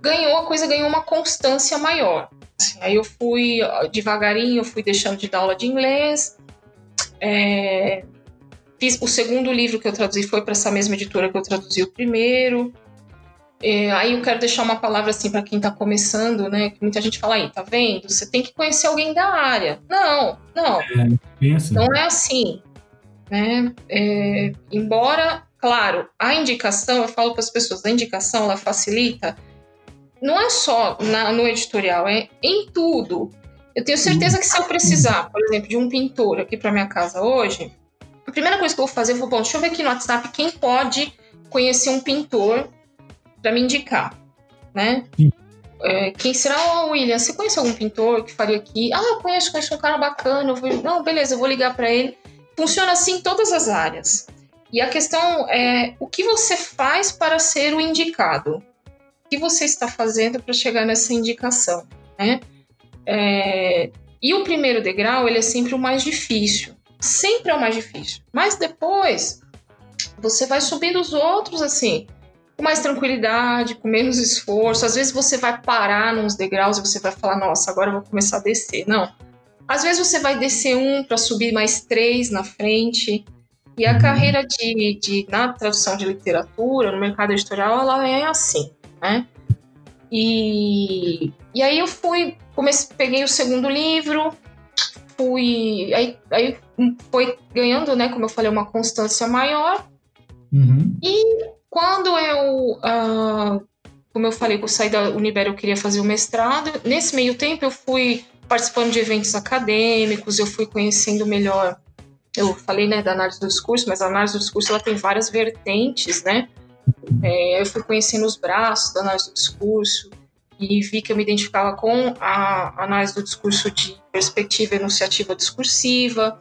ganhou a coisa ganhou uma constância maior. Assim, aí eu fui devagarinho, eu fui deixando de dar aula de inglês. É, fiz o segundo livro que eu traduzi foi para essa mesma editora que eu traduzi o primeiro. É, aí eu quero deixar uma palavra assim para quem está começando, né? Que muita gente fala aí, tá vendo? Você tem que conhecer alguém da área. Não, não. É, assim. Não é assim. Né? É, embora, claro, a indicação, eu falo para as pessoas, a indicação ela facilita. Não é só na, no editorial, é em tudo. Eu tenho certeza que se eu precisar, por exemplo, de um pintor aqui para minha casa hoje, a primeira coisa que eu vou fazer, eu vou, bom, deixa eu ver aqui no WhatsApp quem pode conhecer um pintor para me indicar, né? É, quem será o William? Você conhece algum pintor que faria aqui? Ah, eu conheço, conheço um cara bacana. Vou... Não, beleza, eu vou ligar para ele. Funciona assim em todas as áreas. E a questão é o que você faz para ser o indicado? O que você está fazendo para chegar nessa indicação, né? É... E o primeiro degrau, ele é sempre o mais difícil. Sempre é o mais difícil. Mas depois, você vai subindo os outros, assim com mais tranquilidade, com menos esforço. Às vezes você vai parar nos degraus e você vai falar, nossa, agora eu vou começar a descer. Não. Às vezes você vai descer um para subir mais três na frente. E a uhum. carreira de, de, na tradução de literatura, no mercado editorial, ela é assim, né? E, e aí eu fui, comecei, peguei o segundo livro, fui, aí, aí foi ganhando, né, como eu falei, uma constância maior. Uhum. E quando eu, uh, como eu falei, que eu saí da Unibero, eu queria fazer o mestrado. Nesse meio tempo, eu fui participando de eventos acadêmicos, eu fui conhecendo melhor. Eu falei, né, da análise do discurso, mas a análise do discurso ela tem várias vertentes, né? É, eu fui conhecendo os braços da análise do discurso e vi que eu me identificava com a análise do discurso de perspectiva enunciativa discursiva,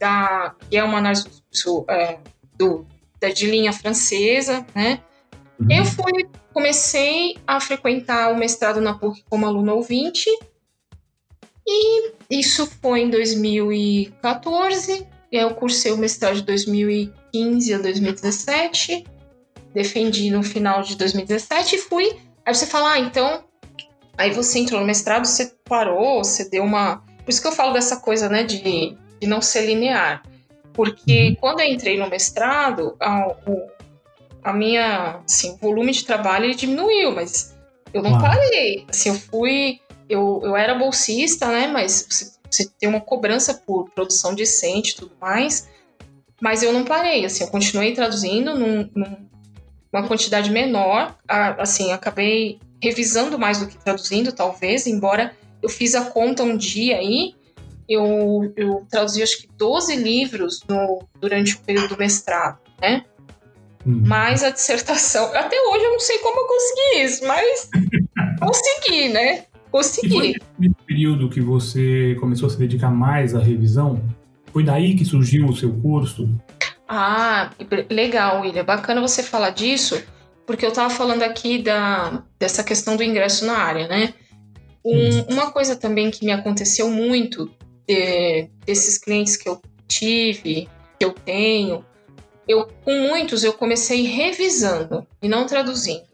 da, que é uma análise do discurso é, do, de linha francesa, né? Uhum. Eu fui, comecei a frequentar o mestrado na PUC como aluna ouvinte, e isso foi em 2014. Eu cursei o mestrado de 2015 a 2017, defendi no final de 2017 e fui. Aí você fala, ah, então. Aí você entrou no mestrado, você parou, você deu uma. Por isso que eu falo dessa coisa, né, de, de não ser linear. Porque uhum. quando eu entrei no mestrado, a, o, a minha, assim, volume de trabalho ele diminuiu, mas eu não parei. Assim, eu fui, eu, eu era bolsista, né? Mas você, você tem uma cobrança por produção decente e tudo mais. Mas eu não parei, assim, eu continuei traduzindo num, numa quantidade menor, assim, acabei revisando mais do que traduzindo, talvez, embora eu fiz a conta um dia aí, eu, eu traduzi acho que 12 livros no, durante o período do mestrado, né? Hum. Mas a dissertação, até hoje eu não sei como eu consegui isso, mas consegui, né? Consegui. Foi nesse período que você começou a se dedicar mais à revisão? Foi daí que surgiu o seu curso? Ah, legal, William. Bacana você falar disso, porque eu estava falando aqui da, dessa questão do ingresso na área, né? Um, uma coisa também que me aconteceu muito de, desses clientes que eu tive, que eu tenho, eu com muitos eu comecei revisando e não traduzindo.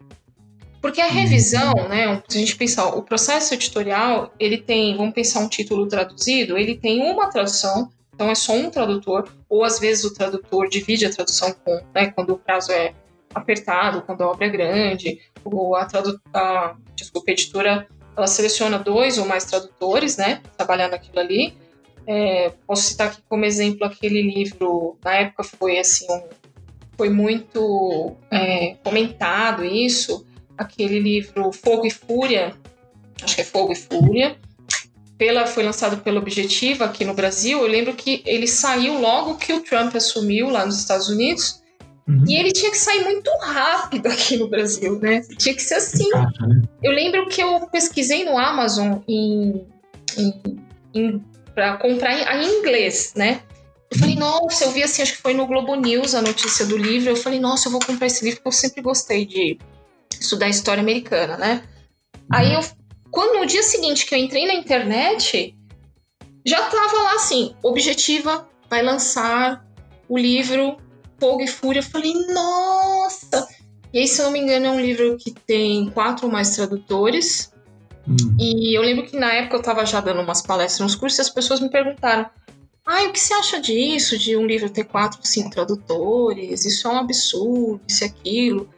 Porque a uhum. revisão, né, se a gente pensar, o processo editorial, ele tem, vamos pensar um título traduzido, ele tem uma tradução Então é só um tradutor, ou às vezes o tradutor divide a tradução com, né, quando o prazo é apertado, quando a obra é grande, ou a, tradu a, desculpa, a editora ela seleciona dois ou mais tradutores, né, trabalhar naquilo ali. É, posso citar aqui como exemplo aquele livro, na época foi assim, um, foi muito é, comentado isso, aquele livro Fogo e Fúria, acho que é Fogo e Fúria, pela, foi lançado pela Objetiva aqui no Brasil. Eu lembro que ele saiu logo que o Trump assumiu lá nos Estados Unidos. Uhum. E ele tinha que sair muito rápido aqui no Brasil, né? Tinha que ser assim. Né? Eu lembro que eu pesquisei no Amazon em, em, em para comprar em, em, inglês, né? Eu falei, nossa, eu vi assim, acho que foi no Globo News a notícia do livro. Eu falei, nossa, eu vou comprar esse livro porque eu sempre gostei de estudar história americana, né? Uhum. Aí eu, quando no dia seguinte que eu entrei na internet, já tava lá assim, objetiva vai lançar o livro Fogo e Fúria. Eu falei, nossa! E aí, se eu não me engano, é um livro que tem quatro ou mais tradutores. Hum. E eu lembro que na época eu estava já dando umas palestras nos cursos e as pessoas me perguntaram: ah, o que você acha disso, de um livro ter quatro, cinco tradutores? Isso é um absurdo, isso e aquilo.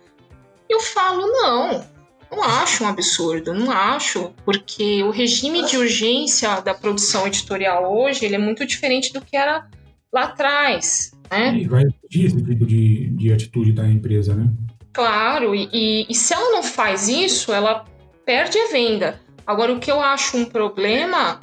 Eu falo: não, não acho um absurdo, não acho, porque o regime de urgência da produção editorial hoje ele é muito diferente do que era lá atrás. Né? E vai exigir esse tipo de, de atitude da empresa, né? Claro, e, e, se ela não faz isso, ela perde a venda. Agora, o que eu acho um problema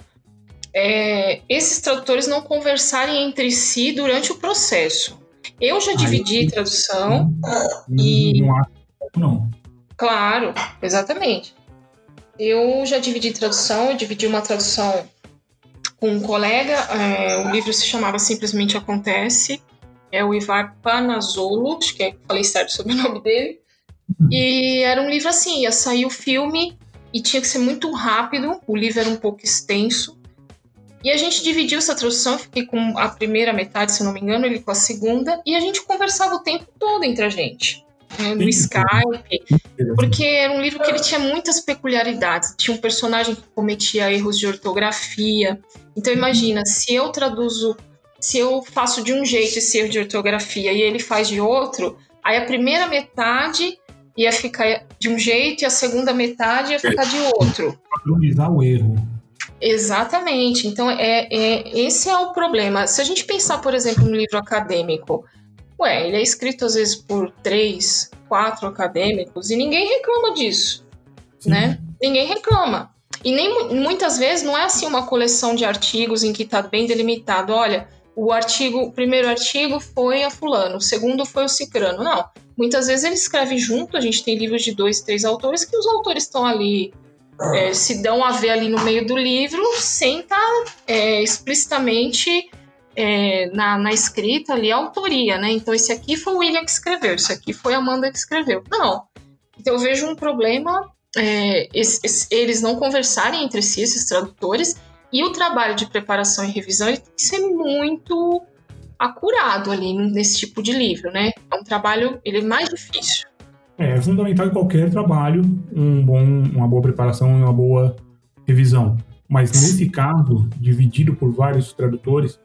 é esses tradutores não conversarem entre si durante o processo. Eu já dividi Aí, tradução não, e. Não acho, não. Claro, exatamente. Eu já dividi tradução, eu dividi uma tradução com um colega, é, o livro se chamava Simplesmente Acontece, é o Ivar Panazzolo, acho que é, falei certo sobre o nome dele. E era um livro assim, ia sair o filme e tinha que ser muito rápido, o livro era um pouco extenso. E a gente dividiu essa tradução, eu fiquei com a primeira metade, se não me engano, ele com a segunda, e a gente conversava o tempo todo entre a gente. Né, no Skype, porque era um livro que ele tinha muitas peculiaridades. Tinha um personagem que cometia erros de ortografia. Então imagina, se eu traduzo se eu faço de um jeito esse erro de ortografia e ele faz de outro, aí a primeira metade ia ficar de um jeito e a segunda metade ia ficar de outro. Padronizar o erro. Exatamente. Então, é, é, esse é o problema. Se a gente pensar, por exemplo, no livro acadêmico, ué, ele é escrito às vezes por três, quatro acadêmicos e ninguém reclama disso, Sim. né? Ninguém reclama. E nem muitas vezes não é assim uma coleção de artigos em que está bem delimitado. Olha, o artigo, o primeiro artigo foi a fulano, o segundo foi o cicrano. Não. Muitas vezes ele escreve junto, a gente tem livros de dois, três autores que os autores estão ali, é, se dão a ver ali no meio do livro, sem estar é, explicitamente é, na, na, escrita ali a autoria, né? Então esse aqui foi o William que escreveu, esse aqui foi a Amanda que escreveu. Não. Então eu vejo um problema é, eles não conversarem entre si, esses tradutores, e o trabalho de preparação e revisão ele tem que ser muito acurado ali nesse tipo de livro, né? É um trabalho, ele é mais difícil. É, é fundamental em qualquer trabalho um bom, uma boa preparação e uma boa revisão. Mas nesse caso, dividido por vários tradutores,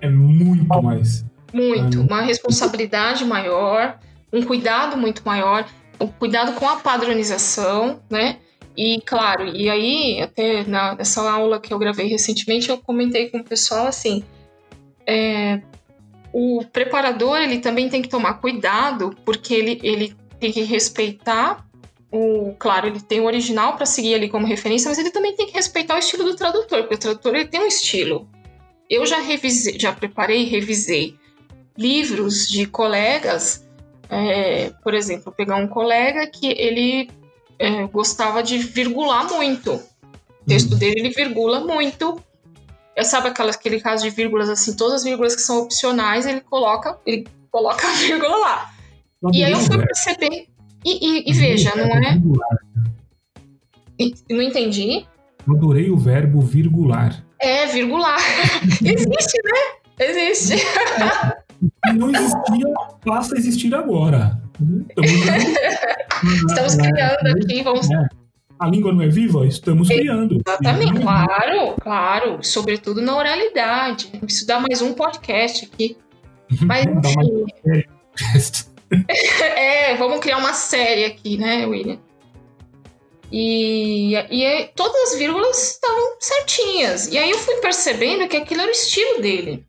é muito mais. Muito, uma responsabilidade maior, um cuidado muito maior, um cuidado com a padronização, né? E claro, e aí, até na, nessa aula que eu gravei recentemente, eu comentei com o pessoal assim: é, o preparador ele também tem que tomar cuidado, porque ele, ele tem que respeitar o. Claro, ele tem o original para seguir ali como referência, mas ele também tem que respeitar o estilo do tradutor, porque o tradutor ele tem um estilo. Eu já revisei, já preparei e revisei livros de colegas. É, por exemplo, pegar um colega que ele é, gostava de virgular muito. O texto uhum. dele ele virgula muito. Eu sabe aquelas, aquele caso de vírgulas assim, todas as vírgulas que são opcionais, ele coloca, ele coloca a vírgula lá. e aí eu fui perceber. E, e, e veja, não é? E, não entendi. Eu adorei o verbo virgular. É, virgular. Existe, né? Existe. não existia, passa a existir agora. Estamos criando aqui, vamos. É. A língua não é viva? Estamos criando. Exatamente, claro, claro. Sobretudo na oralidade. Preciso dar mais um podcast aqui. Mas, enfim. é, vamos criar uma série aqui, né, William? E, e todas as vírgulas estavam certinhas. E aí eu fui percebendo que aquilo era o estilo dele.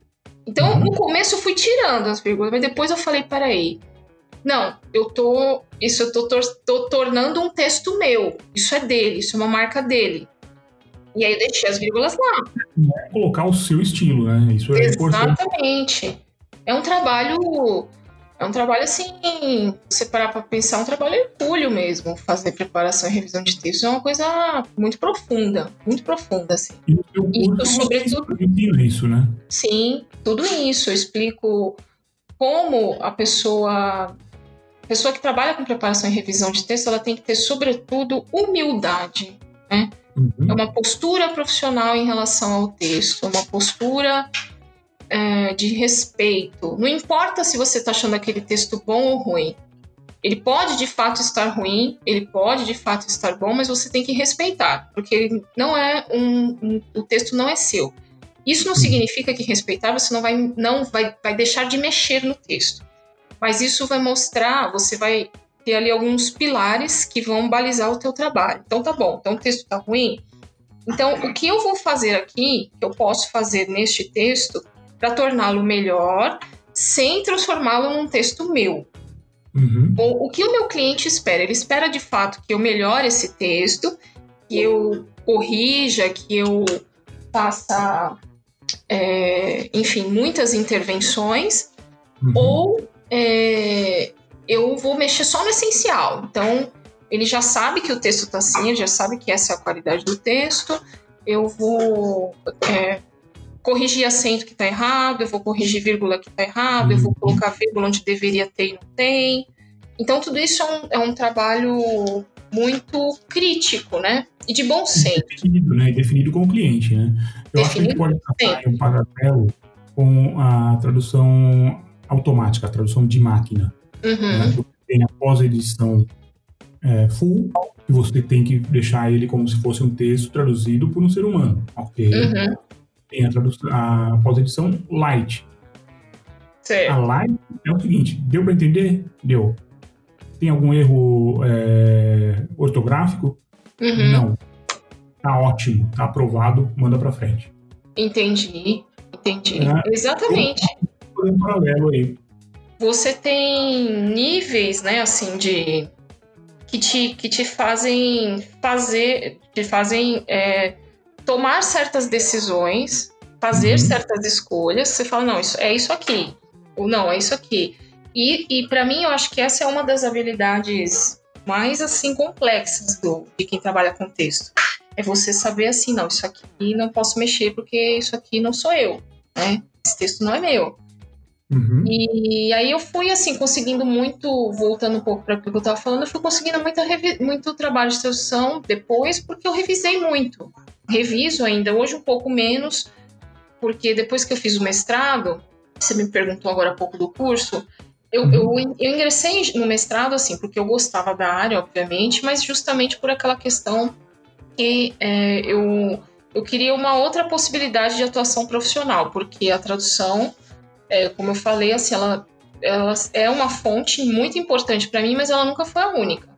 Então, uhum. no começo eu fui tirando as vírgulas, mas depois eu falei, peraí. Não, eu tô. Isso eu tô, tô, tô tornando um texto meu. Isso é dele, isso é uma marca dele. E aí eu deixei as vírgulas lá. É colocar o seu estilo, né? Isso é Exatamente. importante. É um trabalho é um trabalho assim, você parar para pensar, é um trabalho hercúleo mesmo, fazer preparação e revisão de texto é uma coisa muito profunda, muito profunda assim. E isso, sobretudo, isso, né? Sim, tudo isso. Eu explico como a pessoa pessoa que trabalha com preparação e revisão de texto, ela tem que ter sobretudo humildade, né? Uhum. É uma postura profissional em relação ao texto, é uma postura é, de respeito. Não importa se você está achando aquele texto bom ou ruim. Ele pode de fato estar ruim, ele pode de fato estar bom, mas você tem que respeitar, porque ele não é um, um o texto não é seu. Isso não significa que respeitar você não vai não vai, vai deixar de mexer no texto. Mas isso vai mostrar, você vai ter ali alguns pilares que vão balizar o teu trabalho. Então tá bom, então o texto tá ruim. Então o que eu vou fazer aqui, que eu posso fazer neste texto, para torná-lo melhor, sem transformá-lo num texto meu. Uhum. O, o que o meu cliente espera? Ele espera de fato que eu melhore esse texto, que eu corrija, que eu faça, é, enfim, muitas intervenções, uhum. ou é, eu vou mexer só no essencial. Então, ele já sabe que o texto está assim, ele já sabe que essa é a qualidade do texto. Eu vou é, corrigir acento que está errado, eu vou corrigir vírgula que está errado, eu vou uhum. colocar vírgula onde deveria ter e não tem. Então, tudo isso é um, é um trabalho muito crítico, né? E de bom senso. Definido, né? Definido com o cliente, né? Eu Definido acho que pode tratar um paralelo com a tradução automática, a tradução de máquina. Uhum. Né? Você tem a pós-edição é, full, e você tem que deixar ele como se fosse um texto traduzido por um ser humano, ok? Uhum tem a, tradução, a pós-edição light. Certo. A light é o seguinte, deu para entender? Deu. Tem algum erro é, ortográfico? Uhum. Não. Tá ótimo, tá aprovado, manda para frente. Entendi, entendi. É, Exatamente. Um aí. Você tem níveis, né, assim, de que te, que te fazem fazer, te fazem é, tomar certas decisões, fazer uhum. certas escolhas. Você fala, não, isso é isso aqui, ou não, é isso aqui. E, e para mim, eu acho que essa é uma das habilidades mais assim complexas do, de quem trabalha com texto. É você saber assim, não, isso aqui não posso mexer porque isso aqui não sou eu, né? Esse texto não é meu. Uhum. E aí eu fui assim conseguindo muito, voltando um pouco para o que eu estava falando, eu fui conseguindo muita muito trabalho de tradução depois porque eu revisei muito reviso ainda, hoje um pouco menos, porque depois que eu fiz o mestrado, você me perguntou agora há pouco do curso, eu, eu, uhum. eu, ingressei no mestrado assim, porque eu gostava da área, obviamente, mas justamente por aquela questão que é, eu, eu queria uma outra possibilidade de atuação profissional, porque a tradução, é, como eu falei, assim, ela, ela é uma fonte muito importante para mim, mas ela nunca foi a única.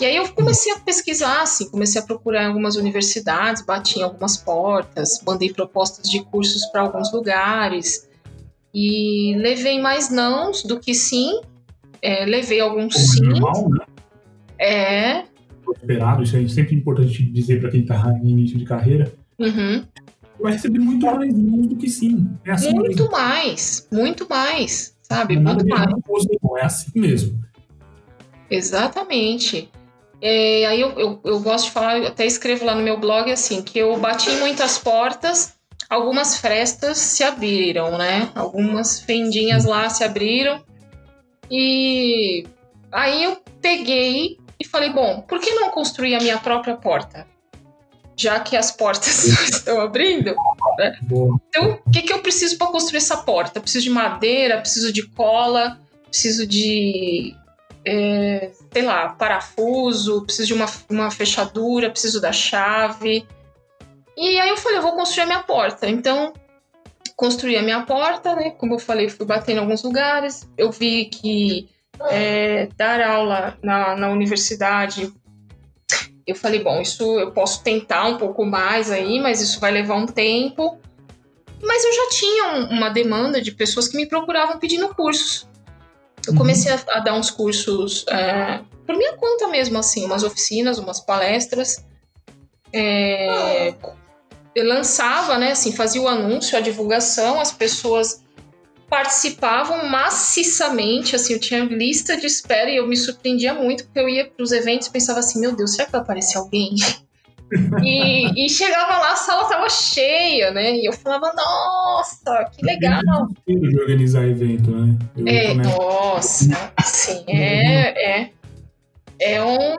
E aí eu comecei a pesquisar, assim, comecei a procurar em algumas universidades, bati em algumas portas, mandei propostas de cursos para alguns lugares e levei mais nãos do que sim. É, levei alguns sim. Normal, né? É. Esperado, isso é sempre importante dizer para quem está em início de carreira. Uhum. Vai receber muito mais não do que sim. É assim muito mesmo. mais, muito mais, sabe? Muito mais. Não, é assim mesmo. Exatamente. É, aí eu, eu, eu, gosto de falar, eu até escrevo lá no meu blog assim, que eu bati em muitas portas, algumas frestas se abriram, né? Algumas fendinhas lá se abriram. E aí eu peguei e falei, bom, por que não construir a minha própria porta? Já que as portas estão abrindo. Né? Então, o que, que eu preciso para construir essa porta? preciso de madeira, preciso de cola, preciso de é, sei lá, parafuso, preciso de uma, uma fechadura, preciso da chave. E aí eu falei, eu vou construir a minha porta. Então, construí a minha porta, né? Como eu falei, fui bater em alguns lugares. Eu vi que é, dar aula na, na universidade, eu falei, bom, isso eu posso tentar um pouco mais aí, mas isso vai levar um tempo. Mas eu já tinha um, uma demanda de pessoas que me procuravam pedindo cursos. Eu uhum. comecei a, a, dar uns cursos é, por minha conta mesmo, assim, umas oficinas, umas palestras. É, eu lançava, né, assim, fazia o anúncio, a divulgação, as pessoas participavam maciçamente, assim, eu tinha lista de espera e eu me surpreendia muito, porque eu ia para os eventos e pensava assim, meu Deus, será que vai aparecer alguém? e, e, chegava lá, a sala tava cheia, né? E eu falava, nossa, que legal. É de organizar evento, né? Eu é, nossa, sim, é, é, é um,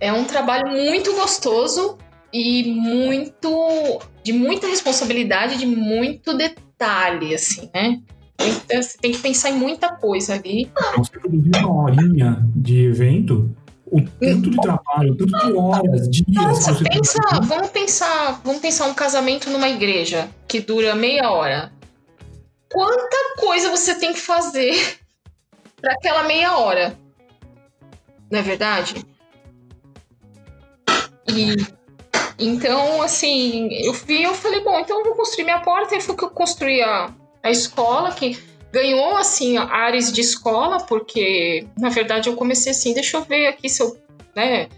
é um trabalho muito gostoso e muito, de muita responsabilidade, de muito detalhe, assim, né? Então, você tem que pensar em muita coisa ali. Você produzir uma horinha de evento, o tanto de trabalho, o tanto de horas, dias. Nossa, pensa, vamos pensar, vamos pensar um casamento numa igreja que dura meia hora. Quanta coisa você tem que fazer para aquela meia hora? Não é verdade? E então, assim, eu vi, eu falei, bom, então eu vou construir minha porta. E foi que eu construí a, a escola, que ganhou, assim, áreas de escola, porque, na verdade, eu comecei assim, deixa eu ver aqui se eu, né,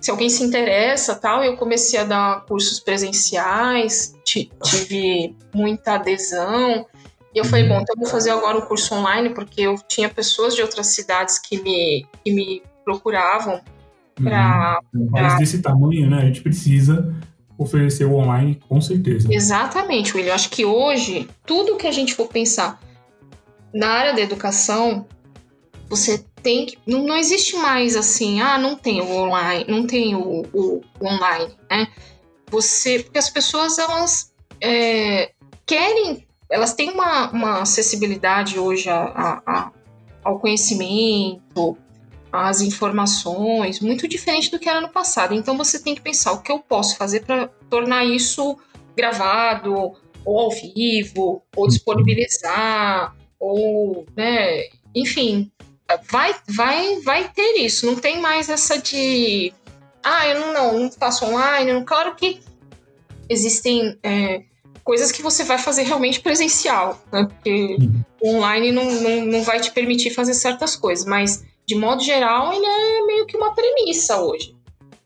se alguém se interessa tal. Eu comecei a dar cursos presenciais, tive muita adesão. E eu falei, bom, então eu vou fazer agora um curso online, porque eu tinha pessoas de outras cidades que me, que me procuravam para. Uhum. Mas desse tamanho, né? A gente precisa oferecer o online, com certeza. Exatamente, William. Acho que hoje, tudo que a gente for pensar na área da educação, você tem que. Não, não existe mais assim, ah, não tem o online, não tem o, o, o online, né? Você. Porque as pessoas, elas é, querem. Elas têm uma, uma acessibilidade hoje a, a, a, ao conhecimento, às informações, muito diferente do que era no passado. Então você tem que pensar o que eu posso fazer para tornar isso gravado, ou ao vivo, ou disponibilizar, ou, né, enfim, vai, vai, vai ter isso. Não tem mais essa de, ah, eu não, não, não faço online. Claro que existem é, coisas que você vai fazer realmente presencial, né? Porque online não, não, não vai te permitir fazer certas coisas, mas de modo geral, ele é meio que uma premissa hoje.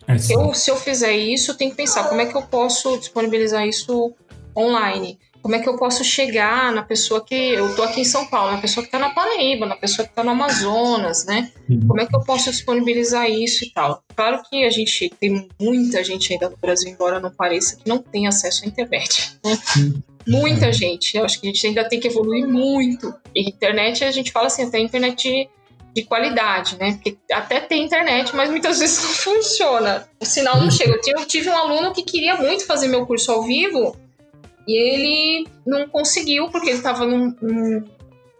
É eu, se eu fizer isso, eu tenho que pensar como é que eu posso disponibilizar isso online como é que eu posso chegar na pessoa que eu tô aqui em São Paulo, na pessoa que está na Paraíba, na pessoa que está no Amazonas, né? Uhum. Como é que eu posso disponibilizar isso e tal? Claro que a gente tem muita gente ainda no Brasil, embora não pareça, que não tem acesso à internet. Né? Uhum. Muita gente. Eu acho que a gente ainda tem que evoluir muito. E internet, a gente fala assim, até internet de, de qualidade, né? Porque até tem internet, mas muitas vezes não funciona. O sinal não chega. Eu tive um aluno que queria muito fazer meu curso ao vivo e ele não conseguiu, porque ele estava num, num,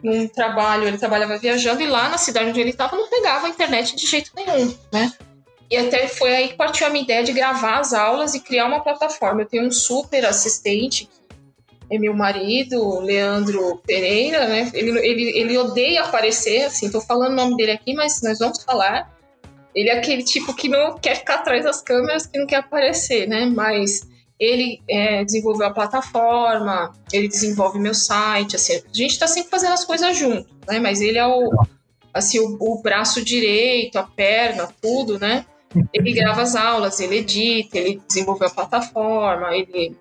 num, trabalho, ele trabalhava viajando, e lá na cidade onde ele estava não pegava a internet de jeito nenhum, né? E até foi aí que partiu a minha ideia de gravar as aulas e criar uma plataforma. Eu tenho um super assistente, que é meu marido, Leandro Pereira, né? Ele, ele, ele odeia aparecer, assim, tô falando o nome dele aqui, mas nós vamos falar. Ele é aquele tipo que não quer ficar atrás das câmeras, que não quer aparecer, né? Mas ele é, desenvolveu a plataforma, ele desenvolve meu site, assim, a gente está sempre fazendo as coisas junto, né? Mas ele é o, assim, o, o, braço direito, a perna, tudo, né? Ele grava as aulas, ele edita, ele desenvolveu a plataforma, ele,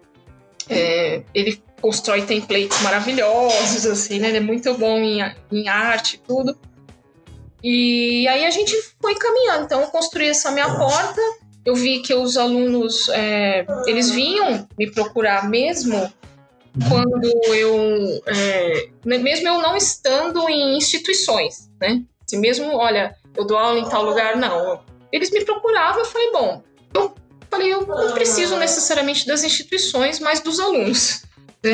é, ele constrói templates maravilhosos, assim, né? Ele é muito bom em, em arte, tudo. E aí a gente foi caminhando. Então eu construí essa minha porta eu vi que os alunos é, eles vinham me procurar mesmo quando eu é, mesmo eu não estando em instituições, né? Se mesmo, olha, eu dou aula em tal lugar, não. Eles me procuravam, eu falei, bom, eu falei, eu não preciso necessariamente das instituições, mas dos alunos.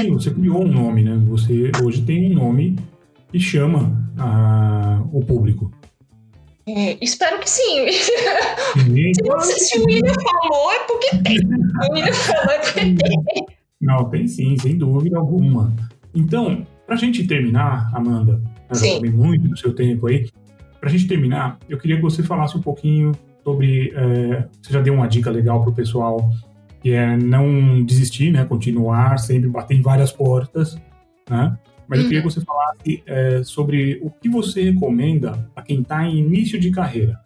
Sim, você criou um nome, né? Você hoje tem um nome que chama a, o público. É, espero que sim. se, se o William falou, é porque tem. O William falou, é porque tem. Não, tem sim, sem dúvida alguma. Então, para a gente terminar, Amanda, eu já falei muito do seu tempo aí. Para a gente terminar, eu queria que você falasse um pouquinho sobre. É, você já deu uma dica legal para o pessoal, que é não desistir, né? Continuar, sempre bater em várias portas, né? Mas eu queria que você falasse é, sobre o que você recomenda a quem está em início de carreira.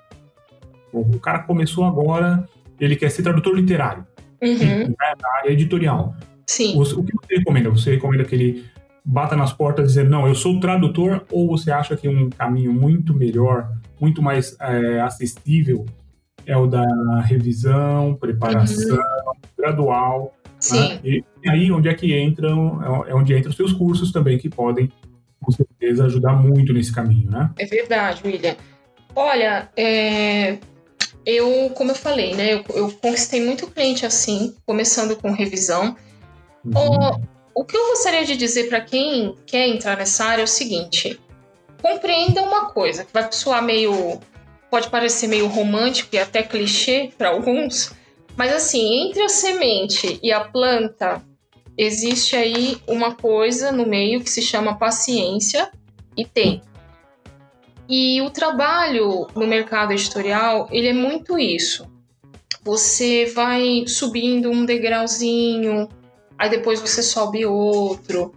O cara começou agora, ele quer ser tradutor literário, uhum. né, na área editorial. Sim. O, o, que você recomenda? Você recomenda que ele bata nas portas dizer, não, eu sou tradutor, ou você acha que um caminho muito melhor, muito mais é, acessível é o da revisão, preparação, uhum. gradual, Sim. Né? E, e, aí onde é que entram, é onde entram os seus cursos também, que podem, com certeza, ajudar muito nesse caminho, né? É verdade, William. Olha, é, eu, como eu falei, né, eu, eu, conquistei muito cliente assim, começando com revisão. Uhum. O, o que eu gostaria de dizer para quem quer entrar nessa área é o seguinte: compreenda uma coisa que vai soar meio, pode parecer meio romântico e até clichê para alguns, mas assim, entre a semente e a planta, existe aí uma coisa no meio que se chama paciência e tempo. E o trabalho no mercado editorial, ele é muito isso. Você vai subindo um degrauzinho, aí depois você sobe outro,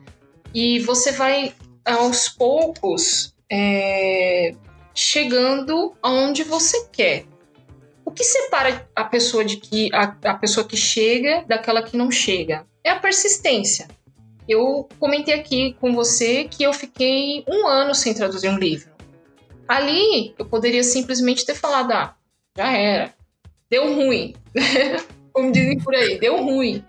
e você vai aos poucos é, chegando aonde você quer. O que separa a pessoa de que a, a pessoa que chega daquela que não chega? É a persistência. Eu comentei aqui com você que eu fiquei um ano sem traduzir um livro. Ali eu poderia simplesmente ter falado, ah, já era, deu ruim, como dizem por aí, deu ruim.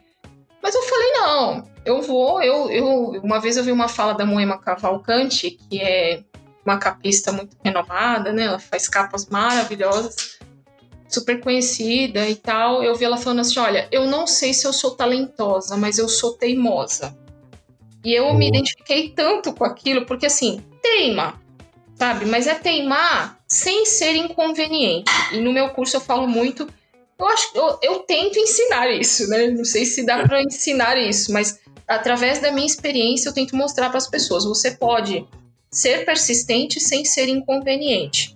Mas eu falei, não, eu vou, eu, eu uma vez eu vi uma fala da Moema Cavalcante, que é uma capista muito renomada, né? Ela faz capas maravilhosas super conhecida e tal, eu vi ela falando assim: olha, eu não sei se eu sou talentosa, mas eu sou teimosa. E eu me identifiquei tanto com aquilo, porque assim, teima, sabe? Mas é teimar sem ser inconveniente. E no meu curso eu falo muito. Eu acho eu, eu tento ensinar isso, né? Não sei se dá para ensinar isso, mas através da minha experiência eu tento mostrar para as pessoas: você pode ser persistente sem ser inconveniente.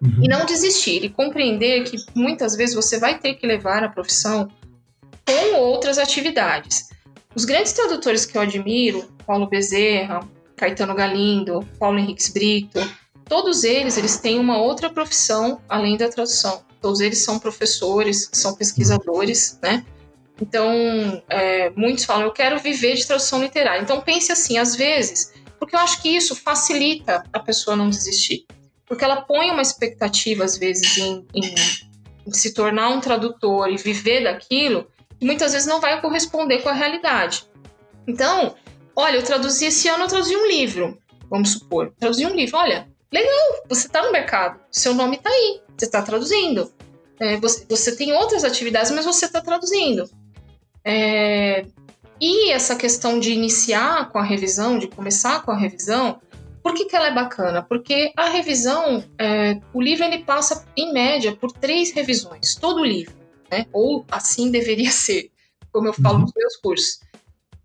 Uhum. E não desistir e compreender que muitas vezes você vai ter que levar a profissão com outras atividades. Os grandes tradutores que eu admiro, Paulo Bezerra, Caetano Galindo, Paulo Henriques Brito, todos eles, eles têm uma outra profissão além da tradução. Todos eles são professores, são pesquisadores, né? Então, é, muitos falam, eu quero viver de tradução literária. Então, pense assim, às vezes, porque eu acho que isso facilita a pessoa não desistir porque ela põe uma expectativa, às vezes, em, em, se tornar um tradutor e viver daquilo, que muitas vezes não vai corresponder com a realidade. Então, olha, eu traduzi esse ano, eu traduzi um livro, vamos supor, traduzi um livro, olha, legal, você está no mercado, seu nome está aí, você está traduzindo. É, você, você, tem outras atividades, mas você está traduzindo. É, e essa questão de iniciar com a revisão, de começar com a revisão, por que, que ela é bacana? Porque a revisão, é, o livro ele passa em média por três revisões, todo o livro, né? Ou assim deveria ser, como eu falo uhum. nos meus cursos.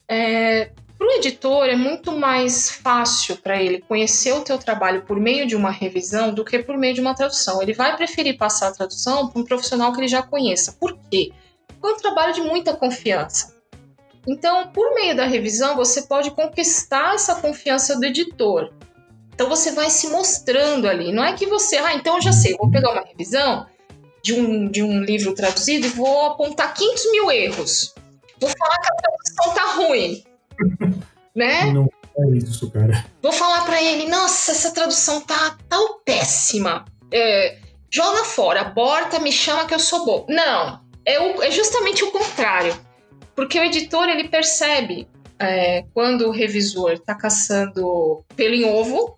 É, para o editor é muito mais fácil para ele conhecer o teu trabalho por meio de uma revisão do que por meio de uma tradução. Ele vai preferir passar a tradução para um profissional que ele já conheça. Por quê? Porque é um trabalho de muita confiança. Então, por meio da revisão, você pode conquistar essa confiança do editor. Então você vai se mostrando ali. Não é que você, ah, então eu já sei, vou pegar uma revisão de um, de um livro traduzido e vou apontar 500 mil erros. Vou falar que a tradução tá ruim. né? Não é isso, cara. Vou falar para ele, nossa, essa tradução tá, tá péssima. É, joga fora, aborta, me chama que eu sou bom. Não, é, o, é justamente o contrário. Porque o editor, ele percebe é, quando o revisor está caçando pelo em ovo,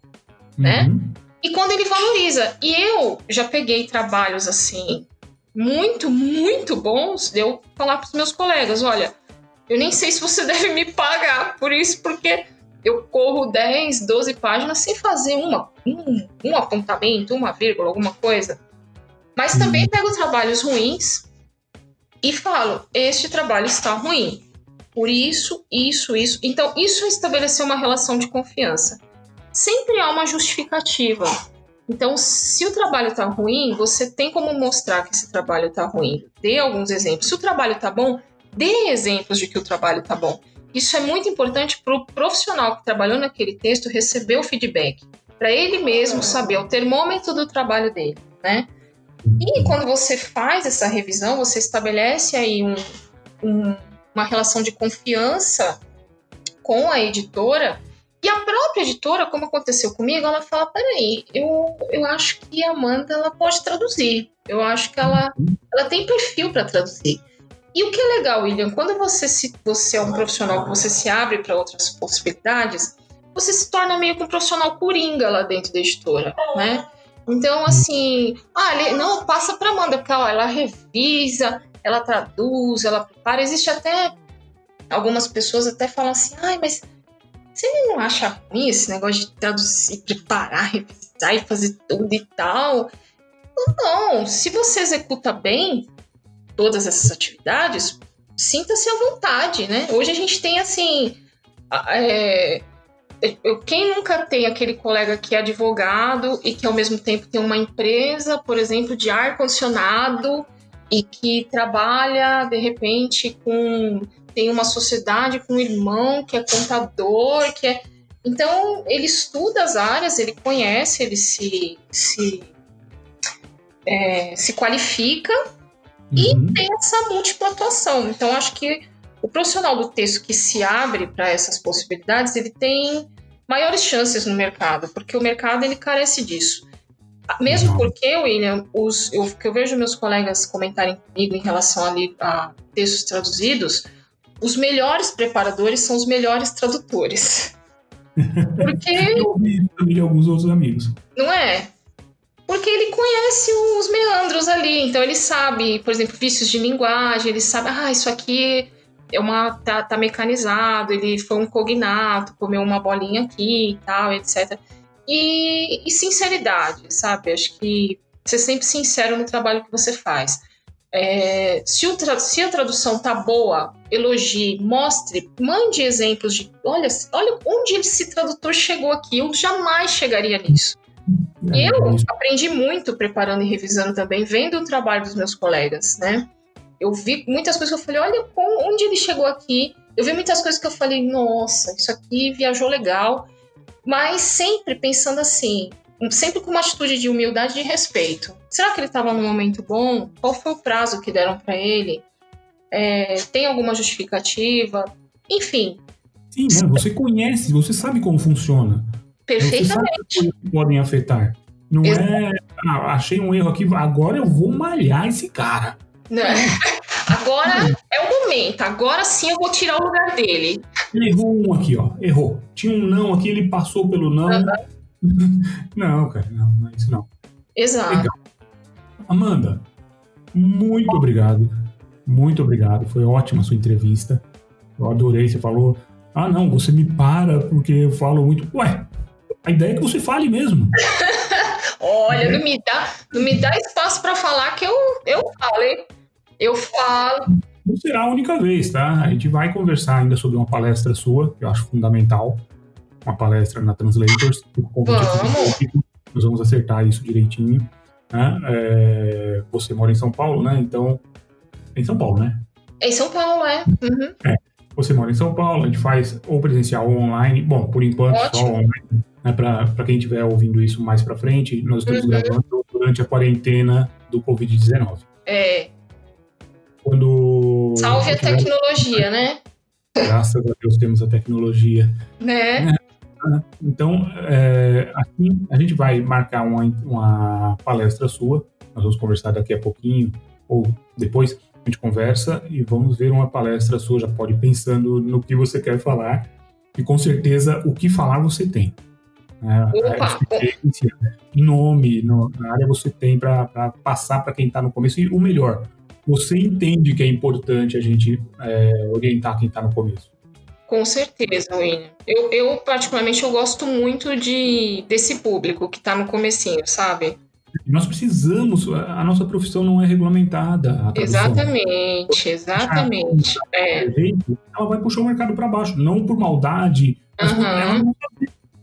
né? Uhum. E quando ele valoriza. E eu já peguei trabalhos assim, muito, muito bons, de eu falar para os meus colegas: olha, eu nem sei se você deve me pagar por isso, porque eu corro 10, 12 páginas sem fazer uma, um, um apontamento, uma vírgula, alguma coisa. Mas também pego trabalhos ruins e falo: este trabalho está ruim. Por isso, isso, isso. Então, isso é estabelecer uma relação de confiança. Sempre há uma justificativa. Então, se o trabalho está ruim, você tem como mostrar que esse trabalho está ruim. Dê alguns exemplos. Se o trabalho está bom, dê exemplos de que o trabalho está bom. Isso é muito importante para o profissional que trabalhou naquele texto receber o feedback, para ele mesmo saber o termômetro do trabalho dele, né? E quando você faz essa revisão, você estabelece aí um, um, uma relação de confiança com a editora e a própria editora, como aconteceu comigo, ela fala: peraí, eu, eu acho que a Amanda ela pode traduzir. Eu acho que ela, ela tem perfil para traduzir. E o que é legal, William, quando você, se, você é um profissional que você se abre para outras possibilidades, você se torna meio que um profissional coringa lá dentro da editora, né? Então, assim, ah, não, passa para Amanda, porque ó, ela revisa, ela traduz, ela prepara. Existe até algumas pessoas até falam assim, ai, mas você não acha ruim esse negócio de traduzir, preparar, revisar e fazer tudo e tal? Não, se você executa bem, todas essas atividades, sinta-se à vontade, né? Hoje a gente tem assim. É, eu, quem nunca tem aquele colega que é advogado e que ao mesmo tempo tem uma empresa, por exemplo, de ar-condicionado e que trabalha de repente com. tem uma sociedade com um irmão que é contador, que é. Então, ele estuda as áreas, ele conhece, ele se, se, é, se qualifica e uhum. tem essa múltipla atuação. Então, acho que o profissional do texto que se abre para essas possibilidades, ele tem maiores chances no mercado, porque o mercado ele carece disso. Mesmo uhum. porque, William, os, eu, que eu vejo meus colegas comentarem comigo em relação a, a textos traduzidos, os melhores preparadores são os melhores tradutores. Porque. eu ouvi também de alguns outros amigos. Não é? Porque ele conhece os meandros ali, então ele sabe, por exemplo, vícios de linguagem, ele sabe, ah, isso aqui é uma tá, tá mecanizado, ele foi um cognato, comeu uma bolinha aqui e tal, etc. E, e sinceridade, sabe? Acho que ser sempre sincero no trabalho que você faz. É, se, o, se, a tradução tá boa, elogie, mostre, mande exemplos de olha, olha onde esse tradutor chegou aqui, eu jamais chegaria nisso. E eu aprendi muito preparando e revisando também, vendo o trabalho dos meus colegas, né? Eu vi muitas coisas que eu falei, olha onde ele chegou aqui. Eu vi muitas coisas que eu falei, nossa, isso aqui viajou legal. Mas sempre pensando assim, sempre com uma atitude de humildade e de respeito. Será que ele estava num momento bom? Qual foi o prazo que deram para ele? É, tem alguma justificativa? Enfim. Sim, né? você conhece, você sabe como funciona. Perfeitamente. podem afetar. Não é, ah, achei um erro aqui, agora eu vou malhar esse cara. Não. Agora é o momento, agora sim eu vou tirar o lugar dele. Ele errou um aqui, ó. Errou. Tinha um não aqui, ele passou pelo não. Uhum. não, cara, não, não é isso não. Exato. Legal. Amanda, muito obrigado. Muito obrigado. Foi ótima a sua entrevista. Eu adorei. Você falou. Ah, não, você me para porque eu falo muito. Ué, a ideia é que você fale mesmo. Olha, não me dá, não me dá espaço para falar que eu, eu falo, hein? Eu falo. Não será a única vez, tá? A gente vai conversar ainda sobre uma palestra sua, que eu acho fundamental. Uma palestra na Translators. Vamos. Nós vamos acertar isso direitinho. Né? É, você mora em São Paulo, né? Então. É em São Paulo, né? É em São Paulo, é. Uhum. é. Você mora em São Paulo, a gente faz ou presencial ou online. Bom, por enquanto, Ótimo. só online né, para quem estiver ouvindo isso mais para frente, nós estamos uhum. gravando durante a quarentena do Covid-19. É. Quando. Salve a tecnologia, né? Graças a Deus temos a tecnologia. Né? É. Então, é, aqui a gente vai marcar uma, uma palestra sua. Nós vamos conversar daqui a pouquinho, ou depois a gente conversa e vamos ver uma palestra sua. Já pode ir pensando no que você quer falar. E com certeza o que falar você tem. Né? nome no, na área você tem para passar para quem está no começo. E o melhor, você entende que é importante a gente é, orientar quem está no começo. Com certeza, William. Eu, eu, particularmente, eu gosto muito de desse público que está no comecinho, sabe? Nós precisamos, a nossa profissão não é regulamentada. Exatamente, exatamente. É. Ela vai puxar o mercado para baixo, não por maldade, mas Uhum. por ela não.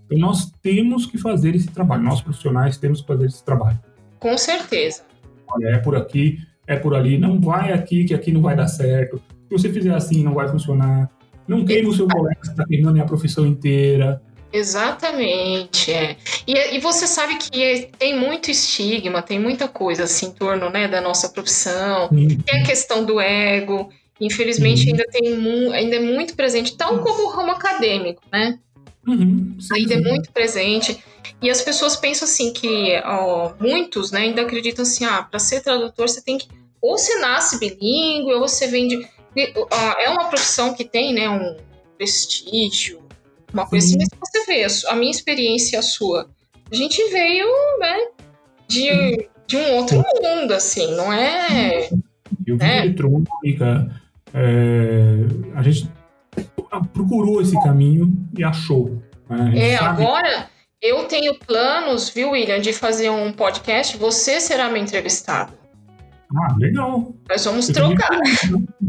Então nós temos que fazer esse trabalho, nós profissionais temos que fazer esse trabalho. Com certeza. Olha, é por aqui, é por ali, não vai aqui, que aqui não vai dar certo. Se você fizer assim, não vai funcionar. Não queima o seu colega que está queimando a profissão inteira. Exatamente, é. E, e você sabe que é- tem muito estigma, tem muita coisa assim em torno né, da nossa profissão. Tem a questão do ego. Infelizmente, Uhum. ainda tem mu ainda é muito presente, tal como o ramo acadêmico, né? Uhum, sim, ainda é sim. muito presente. E as pessoas pensam assim que ó, muitos né, ainda acreditam assim, ah, para ser tradutor você tem que ou você nasce bilíngue ou você vem de ah, é uma profissão que tem né, um prestígio, uma coisa assim, Sim. mas você vê a minha experiência e a sua, a gente veio né, de, de um outro mundo, assim, não é? Eu vi É. eletrônica, é, a gente procurou esse caminho e achou. né? É, sabe- agora eu tenho planos, viu, William, de fazer um podcast, você será meu entrevistado. Ah, legal. Nós vamos Eu também trocar.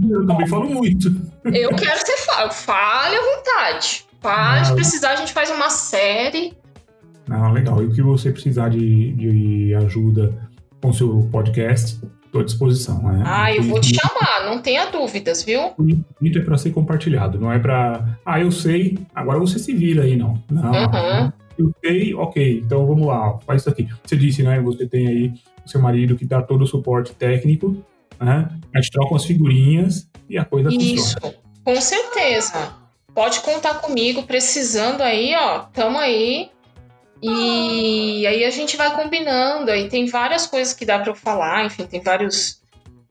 Eu também falo muito. Eu quero ser fale, fale à vontade. Fale, Ah, se precisar, a gente faz uma série. Ah, legal. E o que você precisar de, de ajuda com o seu podcast, estou à disposição. Né? Ah, eu vou te chamar, não tenha dúvidas, viu? Conhecimento é para ser compartilhado, não é para. Ah, eu sei, agora você se vira aí, não. Não. Uhum. Eu sei, ok, então vamos lá, faz isso aqui. Você disse, né? Você tem aí o seu marido que dá todo o suporte técnico, né? A gente troca umas figurinhas e a coisa Isso, funciona. com certeza. Pode contar comigo, precisando aí, ó, tamo aí. E aí a gente vai combinando. Aí tem várias coisas que dá para eu falar, enfim, tem vários.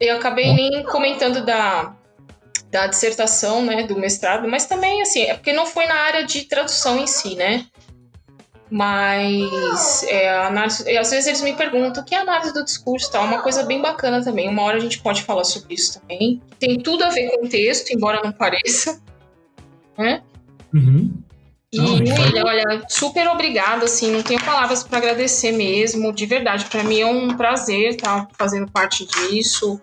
Eu acabei nem comentando da, da dissertação, né, do mestrado, mas também, assim, é porque não foi na área de tradução em si, né? Mas é, análise, e às vezes eles me perguntam o que é análise do discurso tal, é uma coisa bem bacana também. Uma hora a gente pode falar sobre isso também. Tem tudo a ver com o texto, embora não pareça. Né? Uhum. E, William, olha, super obrigada, assim, não tenho palavras para agradecer mesmo, de verdade. Para mim é um prazer estar fazendo parte disso,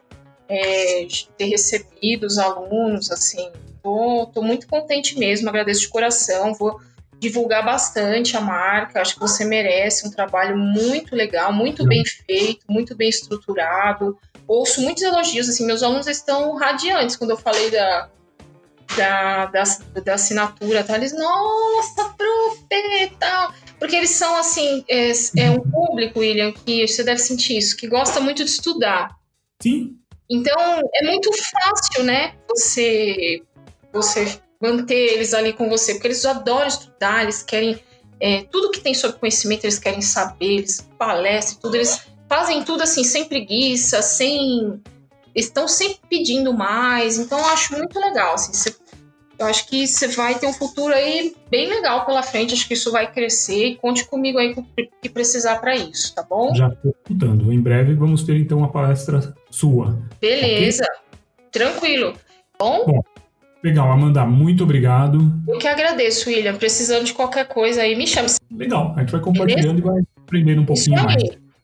é, de ter recebido os alunos, assim. Tô, tô muito contente mesmo, agradeço de coração, vou divulgar bastante a marca, acho que você merece um trabalho muito legal, muito bem feito, muito bem estruturado. Ouço muitos elogios, assim, meus alunos estão radiantes quando eu falei da, da, da, da assinatura, tá? Eles, nossa, prof, tal. Porque eles são, assim, é, é um público, William, que você deve sentir isso, que gosta muito de estudar. Sim, Então, é muito fácil, né, você, você manter eles ali com você, porque eles adoram estudar, eles querem, é, tudo que tem sobre conhecimento, eles querem saber, eles palestram, tudo, eles fazem tudo, assim, sem preguiça, sem... Estão sempre pedindo mais, então eu acho muito legal, assim, eu acho que você vai ter um futuro aí bem legal pela frente, acho que isso vai crescer, e conte comigo aí que precisar para isso, tá bom? já estou escutando. Em breve vamos ter então uma palestra sua. Beleza, tranquilo. Bom, Legal, Amanda, muito obrigado. Eu que agradeço, William. Precisando de qualquer coisa aí, me chama. Legal, a gente vai compartilhando e vai aprendendo um pouquinho mais.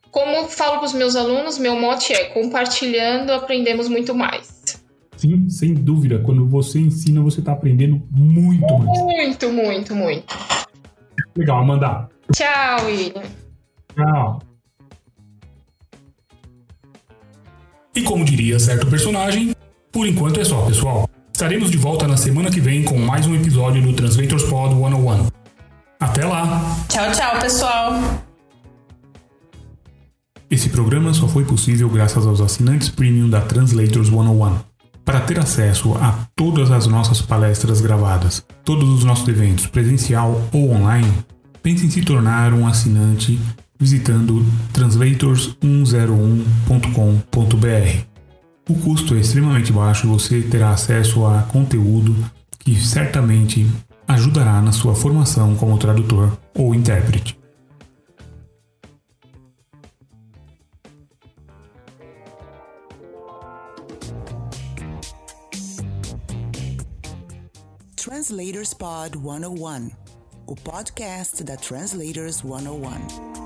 Como falo para os meus alunos, meu mote é compartilhando, aprendemos muito mais. Sim, sem dúvida. Quando você ensina, você está aprendendo muito mais. Muito, muito, muito. Legal, Amanda. Tchau, William. Tchau. E como diria certo personagem, por enquanto é só, pessoal. Estaremos de volta na semana que vem com mais um episódio do Translators Pod 101. Até lá! Tchau, tchau, pessoal. Esse programa só foi possível graças aos assinantes premium da Translators 101. Para ter acesso a todas as nossas palestras gravadas, todos os nossos eventos, presencial ou online, pense em se tornar um assinante visitando translators101.com.br. O custo é extremamente baixo e você terá acesso a conteúdo que certamente ajudará na sua formação como tradutor ou intérprete. Translators Pod 101, o podcast da Translators 101.